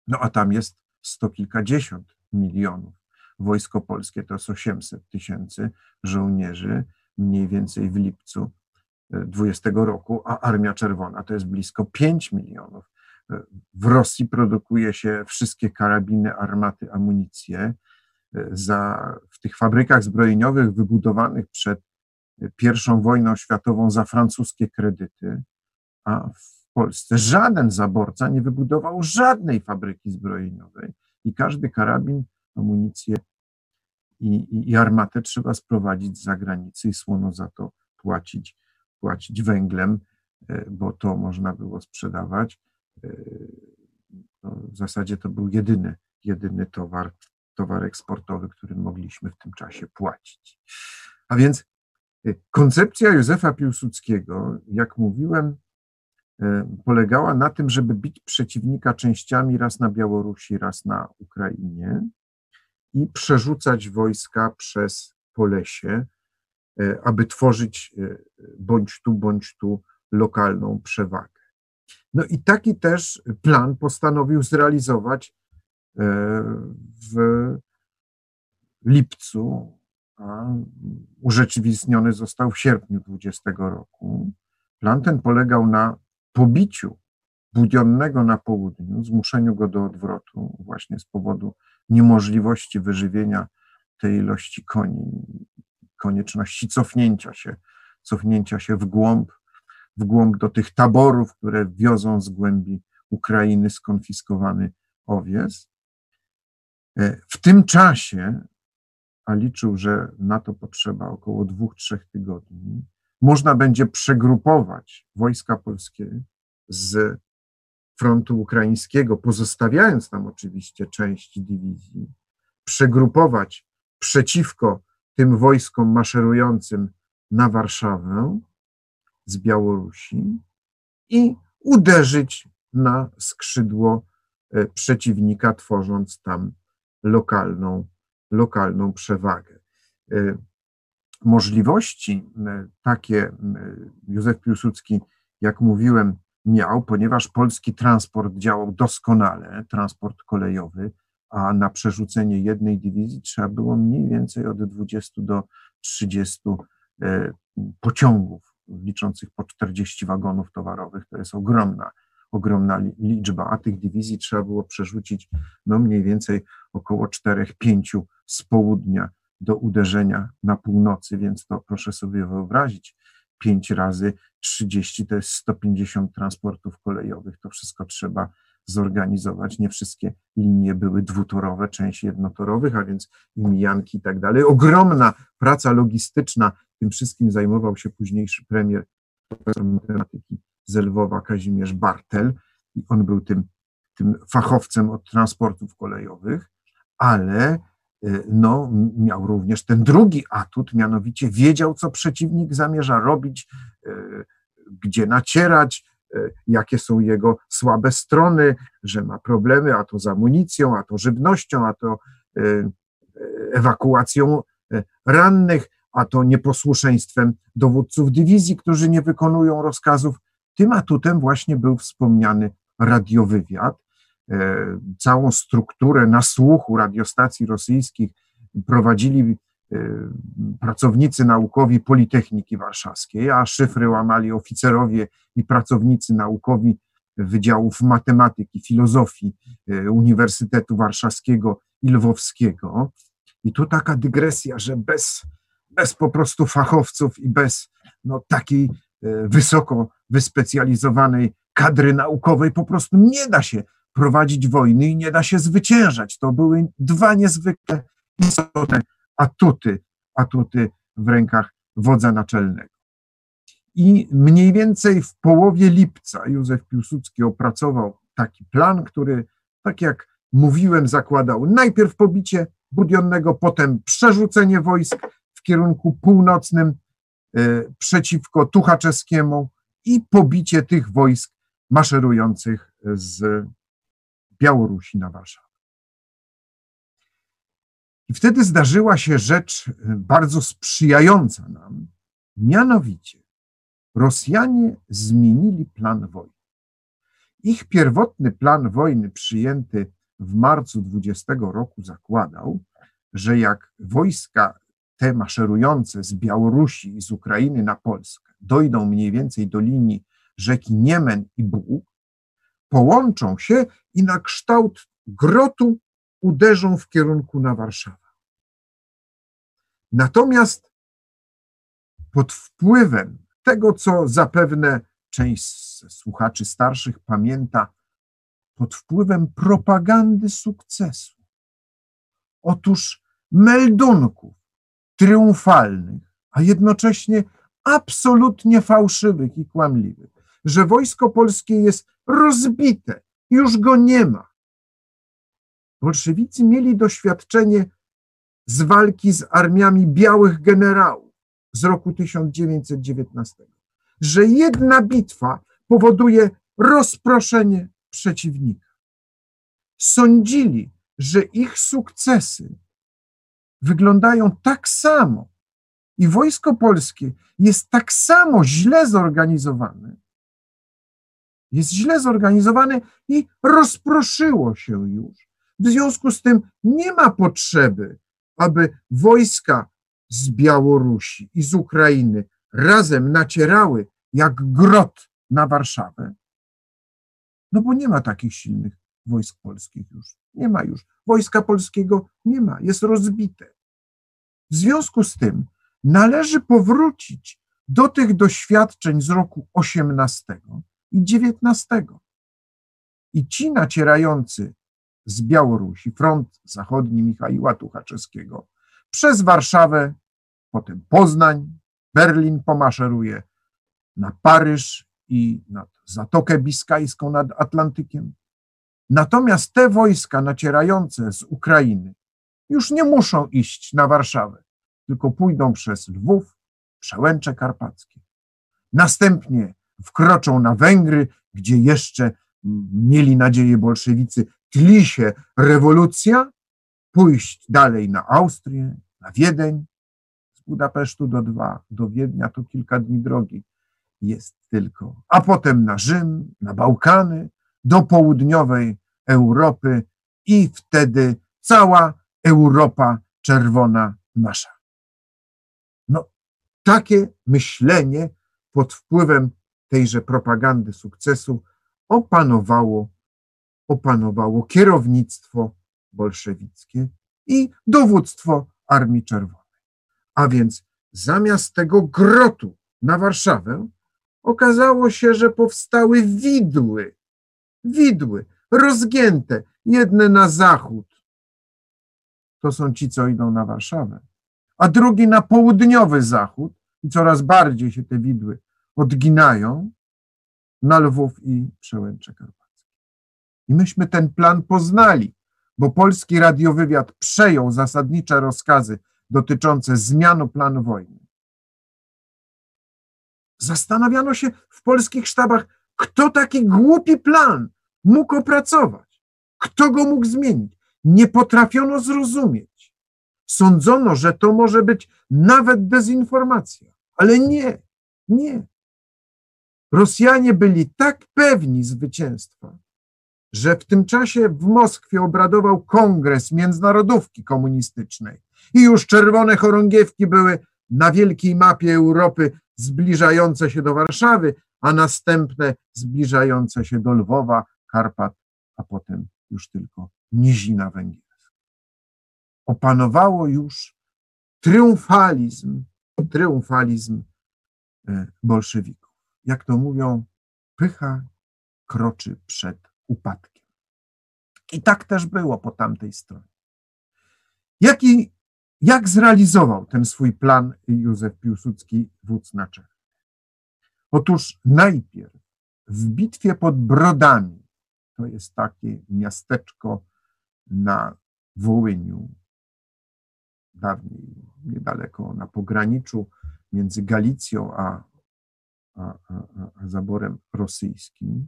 A: No a tam jest sto kilkadziesiąt milionów. Wojsko Polskie to jest 800 tysięcy żołnierzy, mniej więcej w lipcu 20 roku, a Armia Czerwona to jest blisko 5 milionów. W Rosji produkuje się wszystkie karabiny, armaty, amunicję. Za, w tych fabrykach zbrojeniowych wybudowanych przed I wojną światową za francuskie kredyty, a w Polsce żaden zaborca nie wybudował żadnej fabryki zbrojeniowej i każdy karabin, amunicję i, i, i armatę trzeba sprowadzić z zagranicy i słono za to płacić płacić węglem, e, bo to można było sprzedawać. E, no, w zasadzie to był jedyny, jedyny towar, towar eksportowy, którym mogliśmy w tym czasie płacić. A więc e, koncepcja Józefa Piłsudskiego, jak mówiłem, polegała na tym, żeby bić przeciwnika częściami raz na Białorusi, raz na Ukrainie i przerzucać wojska przez Polesie, aby tworzyć bądź tu, bądź tu lokalną przewagę. No i taki też plan postanowił zrealizować e, w lipcu, a urzeczywistniony został w sierpniu 20 roku. Plan ten polegał na pobiciu Budionnego na południu, zmuszeniu go do odwrotu właśnie z powodu niemożliwości wyżywienia tej ilości koni konieczności cofnięcia się, cofnięcia się w głąb, w głąb do tych taborów, które wiozą z głębi Ukrainy skonfiskowany owiec. E, w tym czasie, a liczył, że na to potrzeba około dwóch, trzech tygodni, można będzie przegrupować wojska polskie z frontu ukraińskiego, pozostawiając tam oczywiście część dywizji, przegrupować przeciwko tym wojskom maszerującym na Warszawę z Białorusi i uderzyć na skrzydło e, przeciwnika, tworząc tam lokalną, lokalną przewagę. E, możliwości takie Józef Piłsudski, jak mówiłem, miał, ponieważ polski transport działał doskonale, transport kolejowy, a na przerzucenie jednej dywizji trzeba było mniej więcej od 20 do 30 e, pociągów liczących po 40 wagonów towarowych. To jest ogromna, ogromna liczba, a tych dywizji trzeba było przerzucić no mniej więcej około 4-5 z południa do uderzenia na północy, więc to proszę sobie wyobrazić, 5 razy 30 to jest 150 transportów kolejowych, to wszystko trzeba zorganizować. Nie wszystkie linie były dwutorowe, część jednotorowych, a więc i mijanki i tak dalej. Ogromna praca logistyczna, tym wszystkim zajmował się późniejszy premier, matematyki z Lwowa Kazimierz Bartel i on był tym, tym fachowcem od transportów kolejowych, ale y, no, miał również ten drugi atut, mianowicie wiedział, co przeciwnik zamierza robić, y, gdzie nacierać, E, jakie są jego słabe strony, że ma problemy, a to z amunicją, a to żywnością, a to e, e, ewakuacją rannych, a to nieposłuszeństwem dowódców dywizji, którzy nie wykonują rozkazów. Tym atutem właśnie był wspomniany radiowywiad. Całą strukturę nasłuchu radiostacji rosyjskich prowadzili pracownicy naukowi Politechniki Warszawskiej, a szyfry łamali oficerowie i pracownicy naukowi Wydziałów Matematyki, Filozofii y, Uniwersytetu Warszawskiego i Lwowskiego. I tu taka dygresja, że bez, bez po prostu fachowców i bez no, takiej e, wysoko wyspecjalizowanej kadry naukowej po prostu nie da się prowadzić wojny i nie da się zwyciężać. To były dwa niezwykle istotne atuty, atuty w rękach wodza naczelnego. I mniej więcej w połowie lipca Józef Piłsudski opracował taki plan, który, tak jak mówiłem, zakładał najpierw pobicie Budionnego, potem przerzucenie wojsk w kierunku północnym y, przeciwko Tuchaczeskiemu i pobicie tych wojsk maszerujących z Białorusi na Warszawę. I wtedy zdarzyła się rzecz y, bardzo sprzyjająca nam, mianowicie Rosjanie zmienili plan wojny. Ich pierwotny plan wojny przyjęty w marcu 20 roku zakładał, że jak wojska te maszerujące z Białorusi i z Ukrainy na Polskę dojdą mniej więcej do linii rzeki Niemen i Bóg, połączą się i na kształt grotu uderzą w kierunku na Warszawę. Natomiast pod wpływem tego, co zapewne część słuchaczy starszych pamięta, pod wpływem propagandy sukcesu. Otóż meldunków triumfalnych, a jednocześnie absolutnie fałszywych i kłamliwych, że wojsko polskie jest rozbite, już go nie ma. Bolszewicy mieli doświadczenie z walki z armiami białych generałów z roku 1919, że jedna bitwa powoduje rozproszenie przeciwnika. Sądzili, że ich sukcesy wyglądają tak samo i wojsko polskie jest tak samo źle zorganizowane, jest źle zorganizowane i rozproszyło się już. W związku z tym nie ma potrzeby, aby wojska z Białorusi i z Ukrainy razem nacierały jak grot na Warszawę, no bo nie ma takich silnych wojsk polskich już. Nie ma już. Wojska polskiego nie ma, jest rozbite. W związku z tym należy powrócić do tych doświadczeń z roku 18 i 19. I ci nacierający z Białorusi, front zachodni Michaiła Tuchaczewskiego, przez Warszawę, potem Poznań, Berlin pomaszeruje na Paryż i nad Zatokę Biskajską nad Atlantykiem. Natomiast te wojska nacierające z Ukrainy już nie muszą iść na Warszawę, tylko pójdą przez Lwów, Przełęcze Karpackie. Następnie wkroczą na Węgry, gdzie jeszcze mieli nadzieję bolszewicy, tli się rewolucja, pójść dalej na Austrię, na Wiedeń, z Budapesztu do, dwa, do Wiednia to kilka dni drogi jest tylko, a potem na Rzym, na Bałkany, do południowej Europy i wtedy cała Europa czerwona nasza. No, takie myślenie pod wpływem tejże propagandy sukcesu opanowało, opanowało kierownictwo bolszewickie i dowództwo Armii Czerwonej. A więc zamiast tego grotu na Warszawę okazało się, że powstały widły, widły rozgięte, jedne na zachód. To są ci, co idą na Warszawę, a drugi na południowy zachód i coraz bardziej się te widły odginają na Lwów i Przełęcze Karpackie. I myśmy ten plan poznali, bo polski radiowywiad przejął zasadnicze rozkazy dotyczące zmiany planu wojny. Zastanawiano się w polskich sztabach, kto taki głupi plan mógł opracować, kto go mógł zmienić. Nie potrafiono zrozumieć. Sądzono, że to może być nawet dezinformacja, ale nie, nie. Rosjanie byli tak pewni zwycięstwa, że w tym czasie w Moskwie obradował kongres międzynarodówki komunistycznej i już czerwone chorągiewki były na wielkiej mapie Europy zbliżające się do Warszawy, a następne zbliżające się do Lwowa, Karpat, a potem już tylko nizina węgierska. Opanowało już triumfalizm, triumfalizm e, bolszewików. Jak to mówią, pycha kroczy przed upadkiem. I tak też było po tamtej stronie. Jaki, jak zrealizował ten swój plan Józef Piłsudski, wódz naczelny? Otóż najpierw w bitwie pod Brodami, to jest takie miasteczko na Wołyniu, dawniej niedaleko na pograniczu między Galicją a, a, a, a zaborem rosyjskim.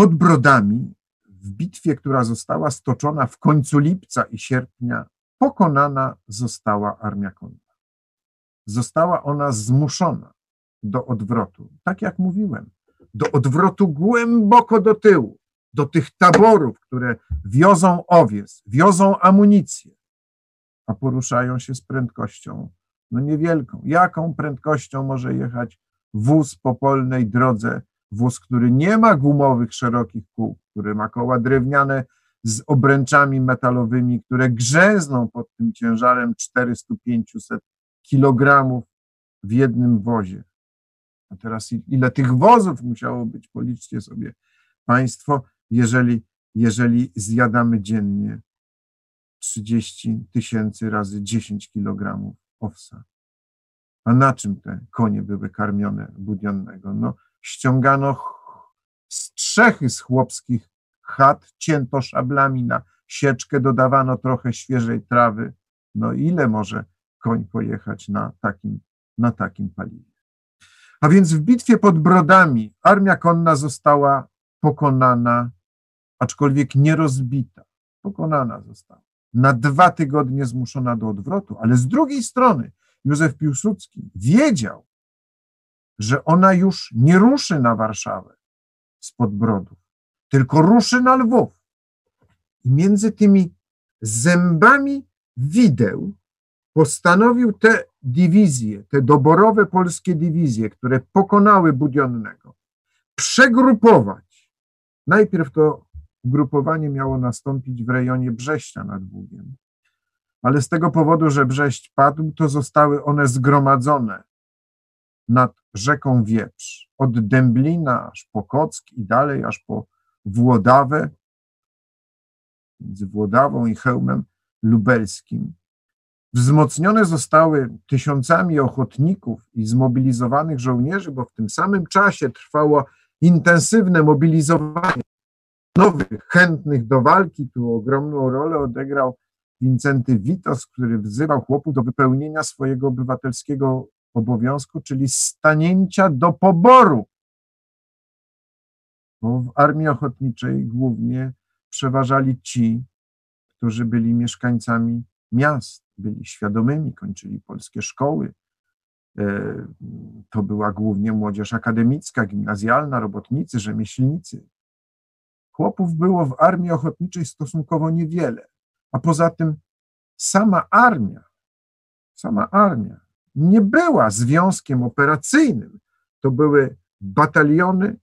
A: Pod Brodami, w bitwie, która została stoczona w końcu lipca i sierpnia, pokonana została armia konna. Została ona zmuszona do odwrotu. Tak jak mówiłem, do odwrotu głęboko do tyłu, do tych taborów, które wiozą owiec, wiozą amunicję, a poruszają się z prędkością no niewielką. Jaką prędkością może jechać wóz po polnej drodze, wóz, który nie ma gumowych, szerokich kół, który ma koła drewniane z obręczami metalowymi, które grzęzną pod tym ciężarem 400-500 kilogramów w jednym wozie. A teraz ile tych wozów musiało być, policzcie sobie Państwo, jeżeli, jeżeli zjadamy dziennie 30 tysięcy razy 10 kilogramów owsa. A na czym te konie były karmione budionnego? No, ściągano strzechy z chłopskich chat, cięto szablami na sieczkę, dodawano trochę świeżej trawy. No ile może koń pojechać na takim, na takim paliwie? A więc w bitwie pod Brodami armia konna została pokonana, aczkolwiek nie rozbita. Pokonana została. Na dwa tygodnie zmuszona do odwrotu, ale z drugiej strony Józef Piłsudski wiedział, że ona już nie ruszy na Warszawę spod Brodów, tylko ruszy na Lwów. I między tymi zębami wideł postanowił te dywizje, te doborowe polskie dywizje, które pokonały Budionnego, przegrupować. Najpierw to grupowanie miało nastąpić w rejonie Brześcia nad Bugiem, ale z tego powodu, że Brześć padł, to zostały one zgromadzone nad rzeką Wieprz, od Dęblina aż po Kock i dalej aż po Włodawę, między Włodawą i Chełmem Lubelskim. Wzmocnione zostały tysiącami ochotników i zmobilizowanych żołnierzy, bo w tym samym czasie trwało intensywne mobilizowanie nowych, chętnych do walki. Tu ogromną rolę odegrał Wincenty Witos, który wzywał chłopów do wypełnienia swojego obywatelskiego obowiązku, czyli stanięcia do poboru. Bo w armii ochotniczej głównie przeważali ci, którzy byli mieszkańcami miast, byli świadomymi, kończyli polskie szkoły. E, to była głównie młodzież akademicka, gimnazjalna, robotnicy, rzemieślnicy. Chłopów było w armii ochotniczej stosunkowo niewiele, a poza tym sama armia, sama armia nie była związkiem operacyjnym. To były bataliony,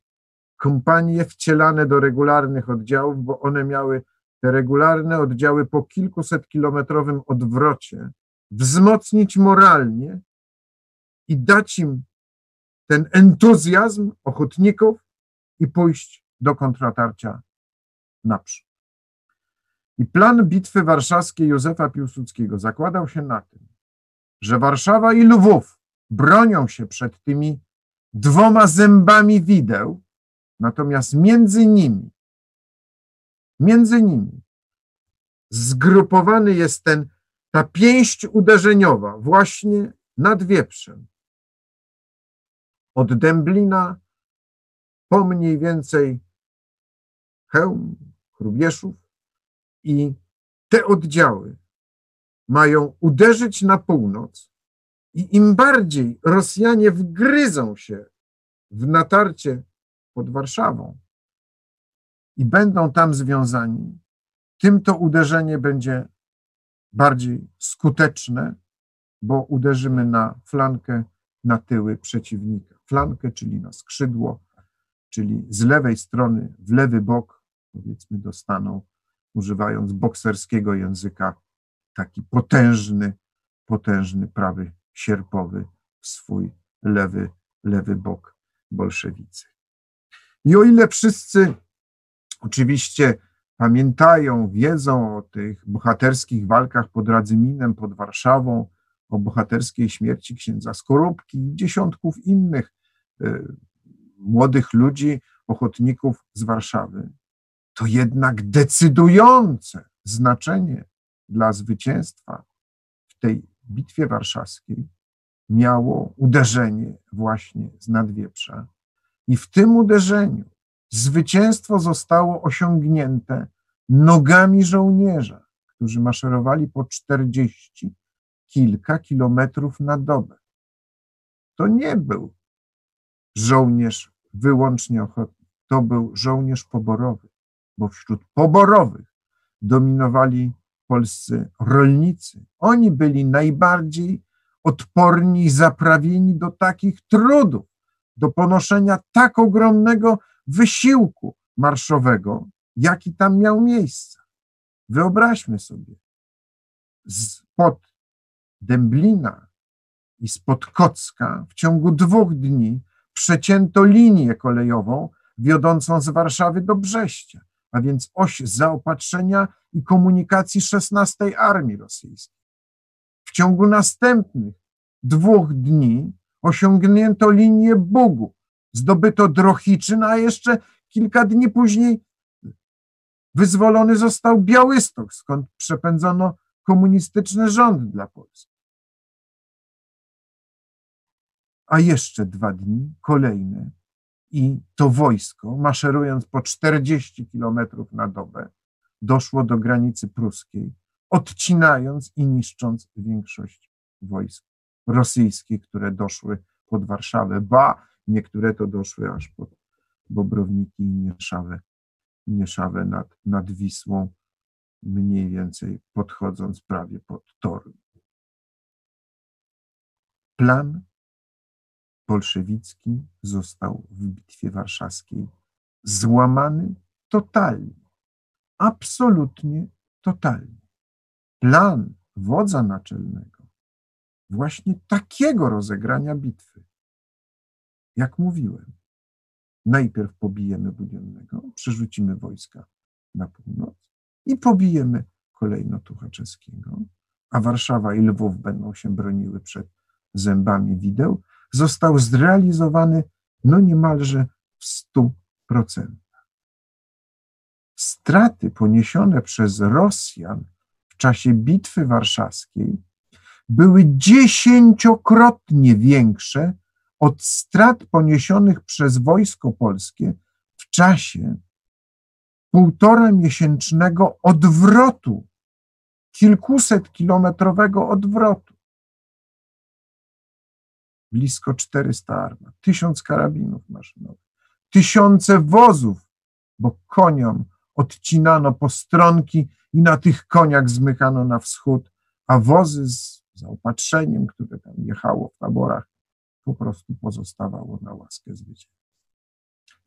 A: kompanie wcielane do regularnych oddziałów, bo one miały te regularne oddziały po kilkuset kilometrowym odwrocie wzmocnić moralnie i dać im ten entuzjazm ochotników i pójść do kontratarcia naprzód. I plan bitwy warszawskiej Józefa Piłsudskiego zakładał się na tym, że Warszawa i Lwów bronią się przed tymi dwoma zębami wideł, natomiast między nimi Między nimi zgrupowany jest ten, ta pięść uderzeniowa właśnie nad wieprzem. Od Dęblina po mniej więcej Chełm, Chrubieszów i te oddziały mają uderzyć na północ i im bardziej Rosjanie wgryzą się w natarcie pod Warszawą, i będą tam związani, tym to uderzenie będzie bardziej skuteczne, bo uderzymy na flankę, na tyły przeciwnika. Flankę, czyli na skrzydło, czyli z lewej strony w lewy bok, powiedzmy, dostaną, używając bokserskiego języka, taki potężny potężny prawy sierpowy w swój lewy, lewy bok bolszewicy. I o ile wszyscy oczywiście pamiętają, wiedzą o tych bohaterskich walkach pod Radzyminem, pod Warszawą, o bohaterskiej śmierci księdza Skorupki i dziesiątków innych y, młodych ludzi, ochotników z Warszawy, to jednak decydujące znaczenie dla zwycięstwa w tej bitwie warszawskiej miało uderzenie właśnie z nadwieprza. I w tym uderzeniu zwycięstwo zostało osiągnięte nogami żołnierza, którzy maszerowali po czterdzieści kilka kilometrów na dobę. To nie był żołnierz wyłącznie ochotnik, to był żołnierz poborowy, bo wśród poborowych dominowali polscy rolnicy. Oni byli najbardziej odporni i zaprawieni do takich trudów, do ponoszenia tak ogromnego wysiłku marszowego, jaki tam miał miejsce. Wyobraźmy sobie, spod Dęblina i spod Kocka w ciągu dwóch dni przecięto linię kolejową wiodącą z Warszawy do Brześcia, a więc oś zaopatrzenia i komunikacji 16 Armii Rosyjskiej. W ciągu następnych dwóch dni osiągnięto linię Bugu, zdobyto Drohiczyn, a jeszcze kilka dni później wyzwolony został Białystok, skąd przepędzono komunistyczny rząd dla Polski. A jeszcze dwa dni, kolejne, i to wojsko, maszerując po 40 kilometrów na dobę, doszło do granicy pruskiej, odcinając i niszcząc większość wojsk rosyjskich, które doszły pod Warszawę, ba, niektóre to doszły aż pod Bobrowniki i Nieszawę, Nieszawę nad, nad Wisłą, mniej więcej podchodząc prawie pod Toruń. Plan bolszewicki został w Bitwie Warszawskiej złamany totalnie, absolutnie totalnie. Plan wodza naczelnego właśnie takiego rozegrania bitwy, jak mówiłem, najpierw pobijemy Budionnego, przerzucimy wojska na północ i pobijemy kolejno Tuchaczewskiego, a Warszawa i Lwów będą się broniły przed zębami wideł, został zrealizowany no niemalże w stu procentach. Straty poniesione przez Rosjan w czasie Bitwy Warszawskiej były dziesięciokrotnie większe od strat poniesionych przez wojsko polskie w czasie półtora miesięcznego odwrotu, kilkuset kilometrowego odwrotu blisko 400 armat, tysiąc karabinów maszynowych, tysiące wozów, bo koniom odcinano postronki i na tych koniach zmykano na wschód, a wozy z zaopatrzeniem, które tam jechało w taborach, po prostu pozostawało na łaskę zwycięstwa.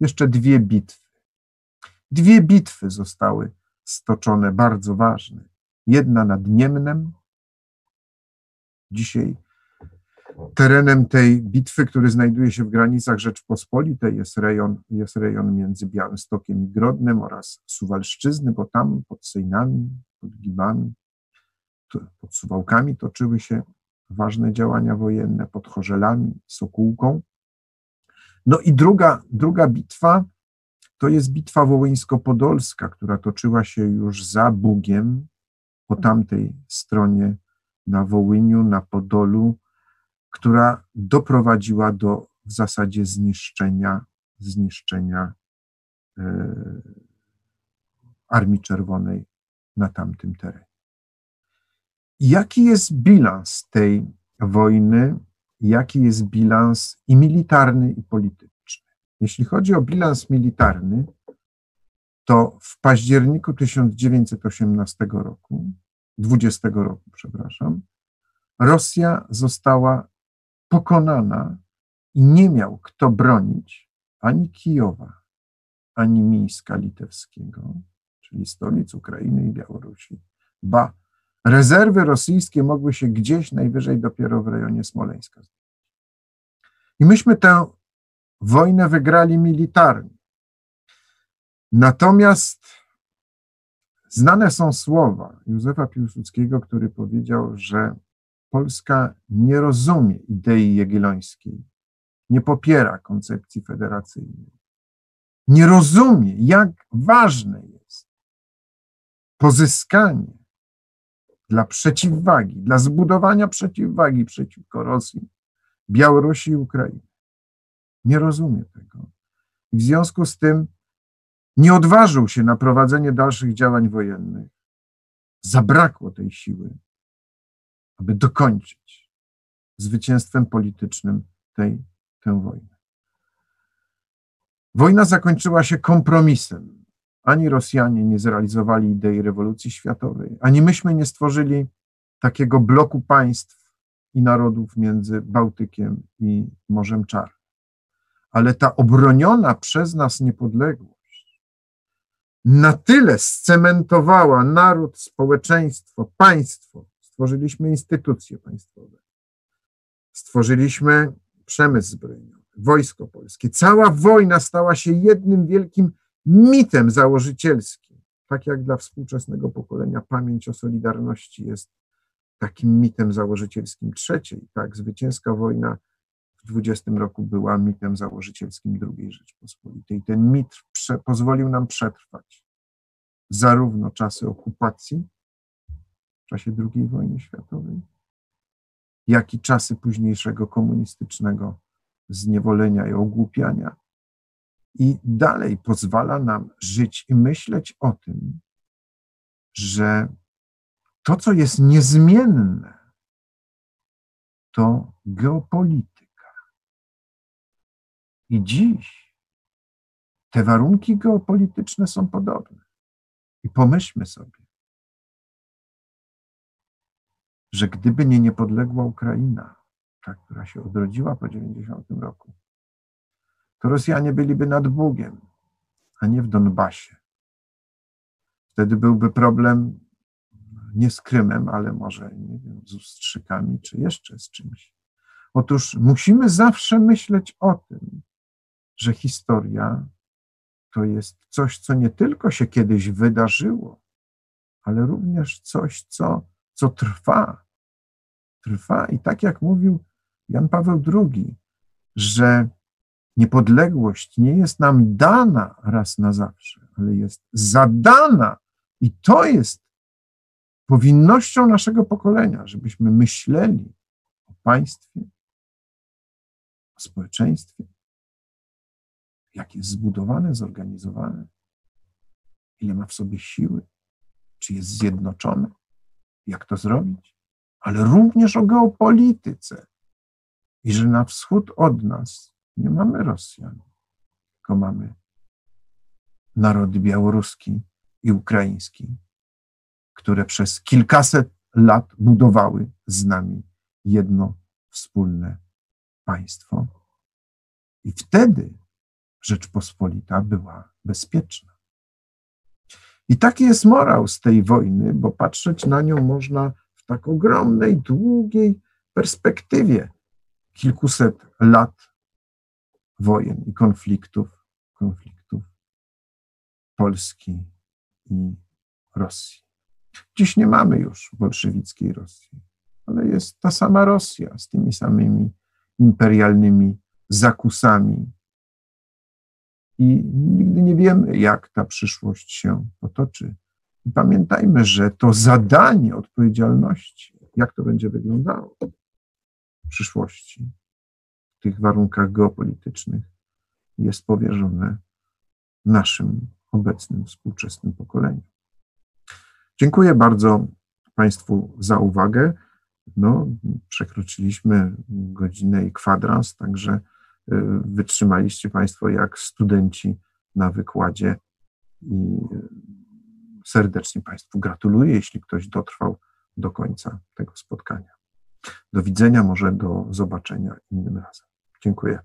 A: Jeszcze dwie bitwy. Dwie bitwy zostały stoczone, bardzo ważne. Jedna nad Niemnem, dzisiaj Terenem tej bitwy, który znajduje się w granicach Rzeczpospolitej, jest rejon, jest rejon między Białymstokiem i Grodnem oraz Suwalszczyzny, bo tam pod Sejnami, pod Gibami, pod Suwałkami toczyły się ważne działania wojenne, pod Chorzelami, Sokółką. No i druga, druga bitwa to jest bitwa wołyńsko-podolska, która toczyła się już za Bugiem, po tamtej stronie na Wołyniu, na Podolu, która doprowadziła do w zasadzie zniszczenia, zniszczenia e, Armii Czerwonej na tamtym terenie. Jaki jest bilans tej wojny? Jaki jest bilans i militarny, i polityczny? Jeśli chodzi o bilans militarny, to w październiku 1918 roku, 20 roku, przepraszam, Rosja została pokonana i nie miał kto bronić ani Kijowa, ani Mińska Litewskiego, czyli stolic Ukrainy i Białorusi, ba Rezerwy rosyjskie mogły się gdzieś najwyżej dopiero w rejonie Smoleńska. I myśmy tę wojnę wygrali militarnie. Natomiast znane są słowa Józefa Piłsudskiego, który powiedział, że Polska nie rozumie idei jagiellońskiej, nie popiera koncepcji federacyjnej, nie rozumie, jak ważne jest pozyskanie dla przeciwwagi, dla zbudowania przeciwwagi przeciwko Rosji, Białorusi i Ukrainy. Nie rozumie tego. I w związku z tym nie odważył się na prowadzenie dalszych działań wojennych. Zabrakło tej siły, aby dokończyć zwycięstwem politycznym tej, tę wojnę. Wojna zakończyła się kompromisem. Ani Rosjanie nie zrealizowali idei rewolucji światowej, ani myśmy nie stworzyli takiego bloku państw i narodów między Bałtykiem i Morzem Czarnym. Ale ta obroniona przez nas niepodległość na tyle scementowała naród, społeczeństwo, państwo. Stworzyliśmy instytucje państwowe, stworzyliśmy przemysł zbrojny, wojsko polskie. Cała wojna stała się jednym wielkim mitem założycielskim. Tak jak dla współczesnego pokolenia pamięć o Solidarności jest takim mitem założycielskim trzeciej, tak, zwycięska wojna w 20 roku była mitem założycielskim II Rzeczpospolitej. Ten mit prze, pozwolił nam przetrwać zarówno czasy okupacji czasie II wojny światowej, jak i czasy późniejszego komunistycznego zniewolenia i ogłupiania. I dalej pozwala nam żyć i myśleć o tym, że to, co jest niezmienne, to geopolityka. I dziś te warunki geopolityczne są podobne. I pomyślmy sobie, że gdyby nie niepodległa Ukraina, ta, która się odrodziła po 90 roku, to Rosjanie byliby nad Bugiem, a nie w Donbasie. Wtedy byłby problem nie z Krymem, ale może nie wiem, z Ustrzykami, czy jeszcze z czymś. Otóż musimy zawsze myśleć o tym, że historia to jest coś, co nie tylko się kiedyś wydarzyło, ale również coś, co, co trwa. Trwa i tak jak mówił Jan Paweł II, że niepodległość nie jest nam dana raz na zawsze, ale jest zadana. I to jest powinnością naszego pokolenia, żebyśmy myśleli o państwie, o społeczeństwie, jak jest zbudowane, zorganizowane, ile ma w sobie siły, czy jest zjednoczone, jak to zrobić, ale również o geopolityce, i że na wschód od nas nie mamy Rosjan, tylko mamy narody białoruski i ukraiński, które przez kilkaset lat budowały z nami jedno wspólne państwo. I wtedy Rzeczpospolita była bezpieczna. I taki jest morał z tej wojny, bo patrzeć na nią można w tak ogromnej, długiej perspektywie kilkuset lat wojen i konfliktów, konfliktów Polski i Rosji. Dziś nie mamy już bolszewickiej Rosji, ale jest ta sama Rosja z tymi samymi imperialnymi zakusami. I nigdy nie wiemy, jak ta przyszłość się potoczy. I pamiętajmy, że to zadanie odpowiedzialności, jak to będzie wyglądało, przyszłości, w tych warunkach geopolitycznych, jest powierzone naszym obecnym, współczesnym pokoleniom. Dziękuję bardzo Państwu za uwagę. No, przekroczyliśmy godzinę i kwadrans, także wytrzymaliście Państwo jak studenci na wykładzie i serdecznie Państwu gratuluję, jeśli ktoś dotrwał do końca tego spotkania. Do widzenia, może do zobaczenia innym razem. Dziękuję.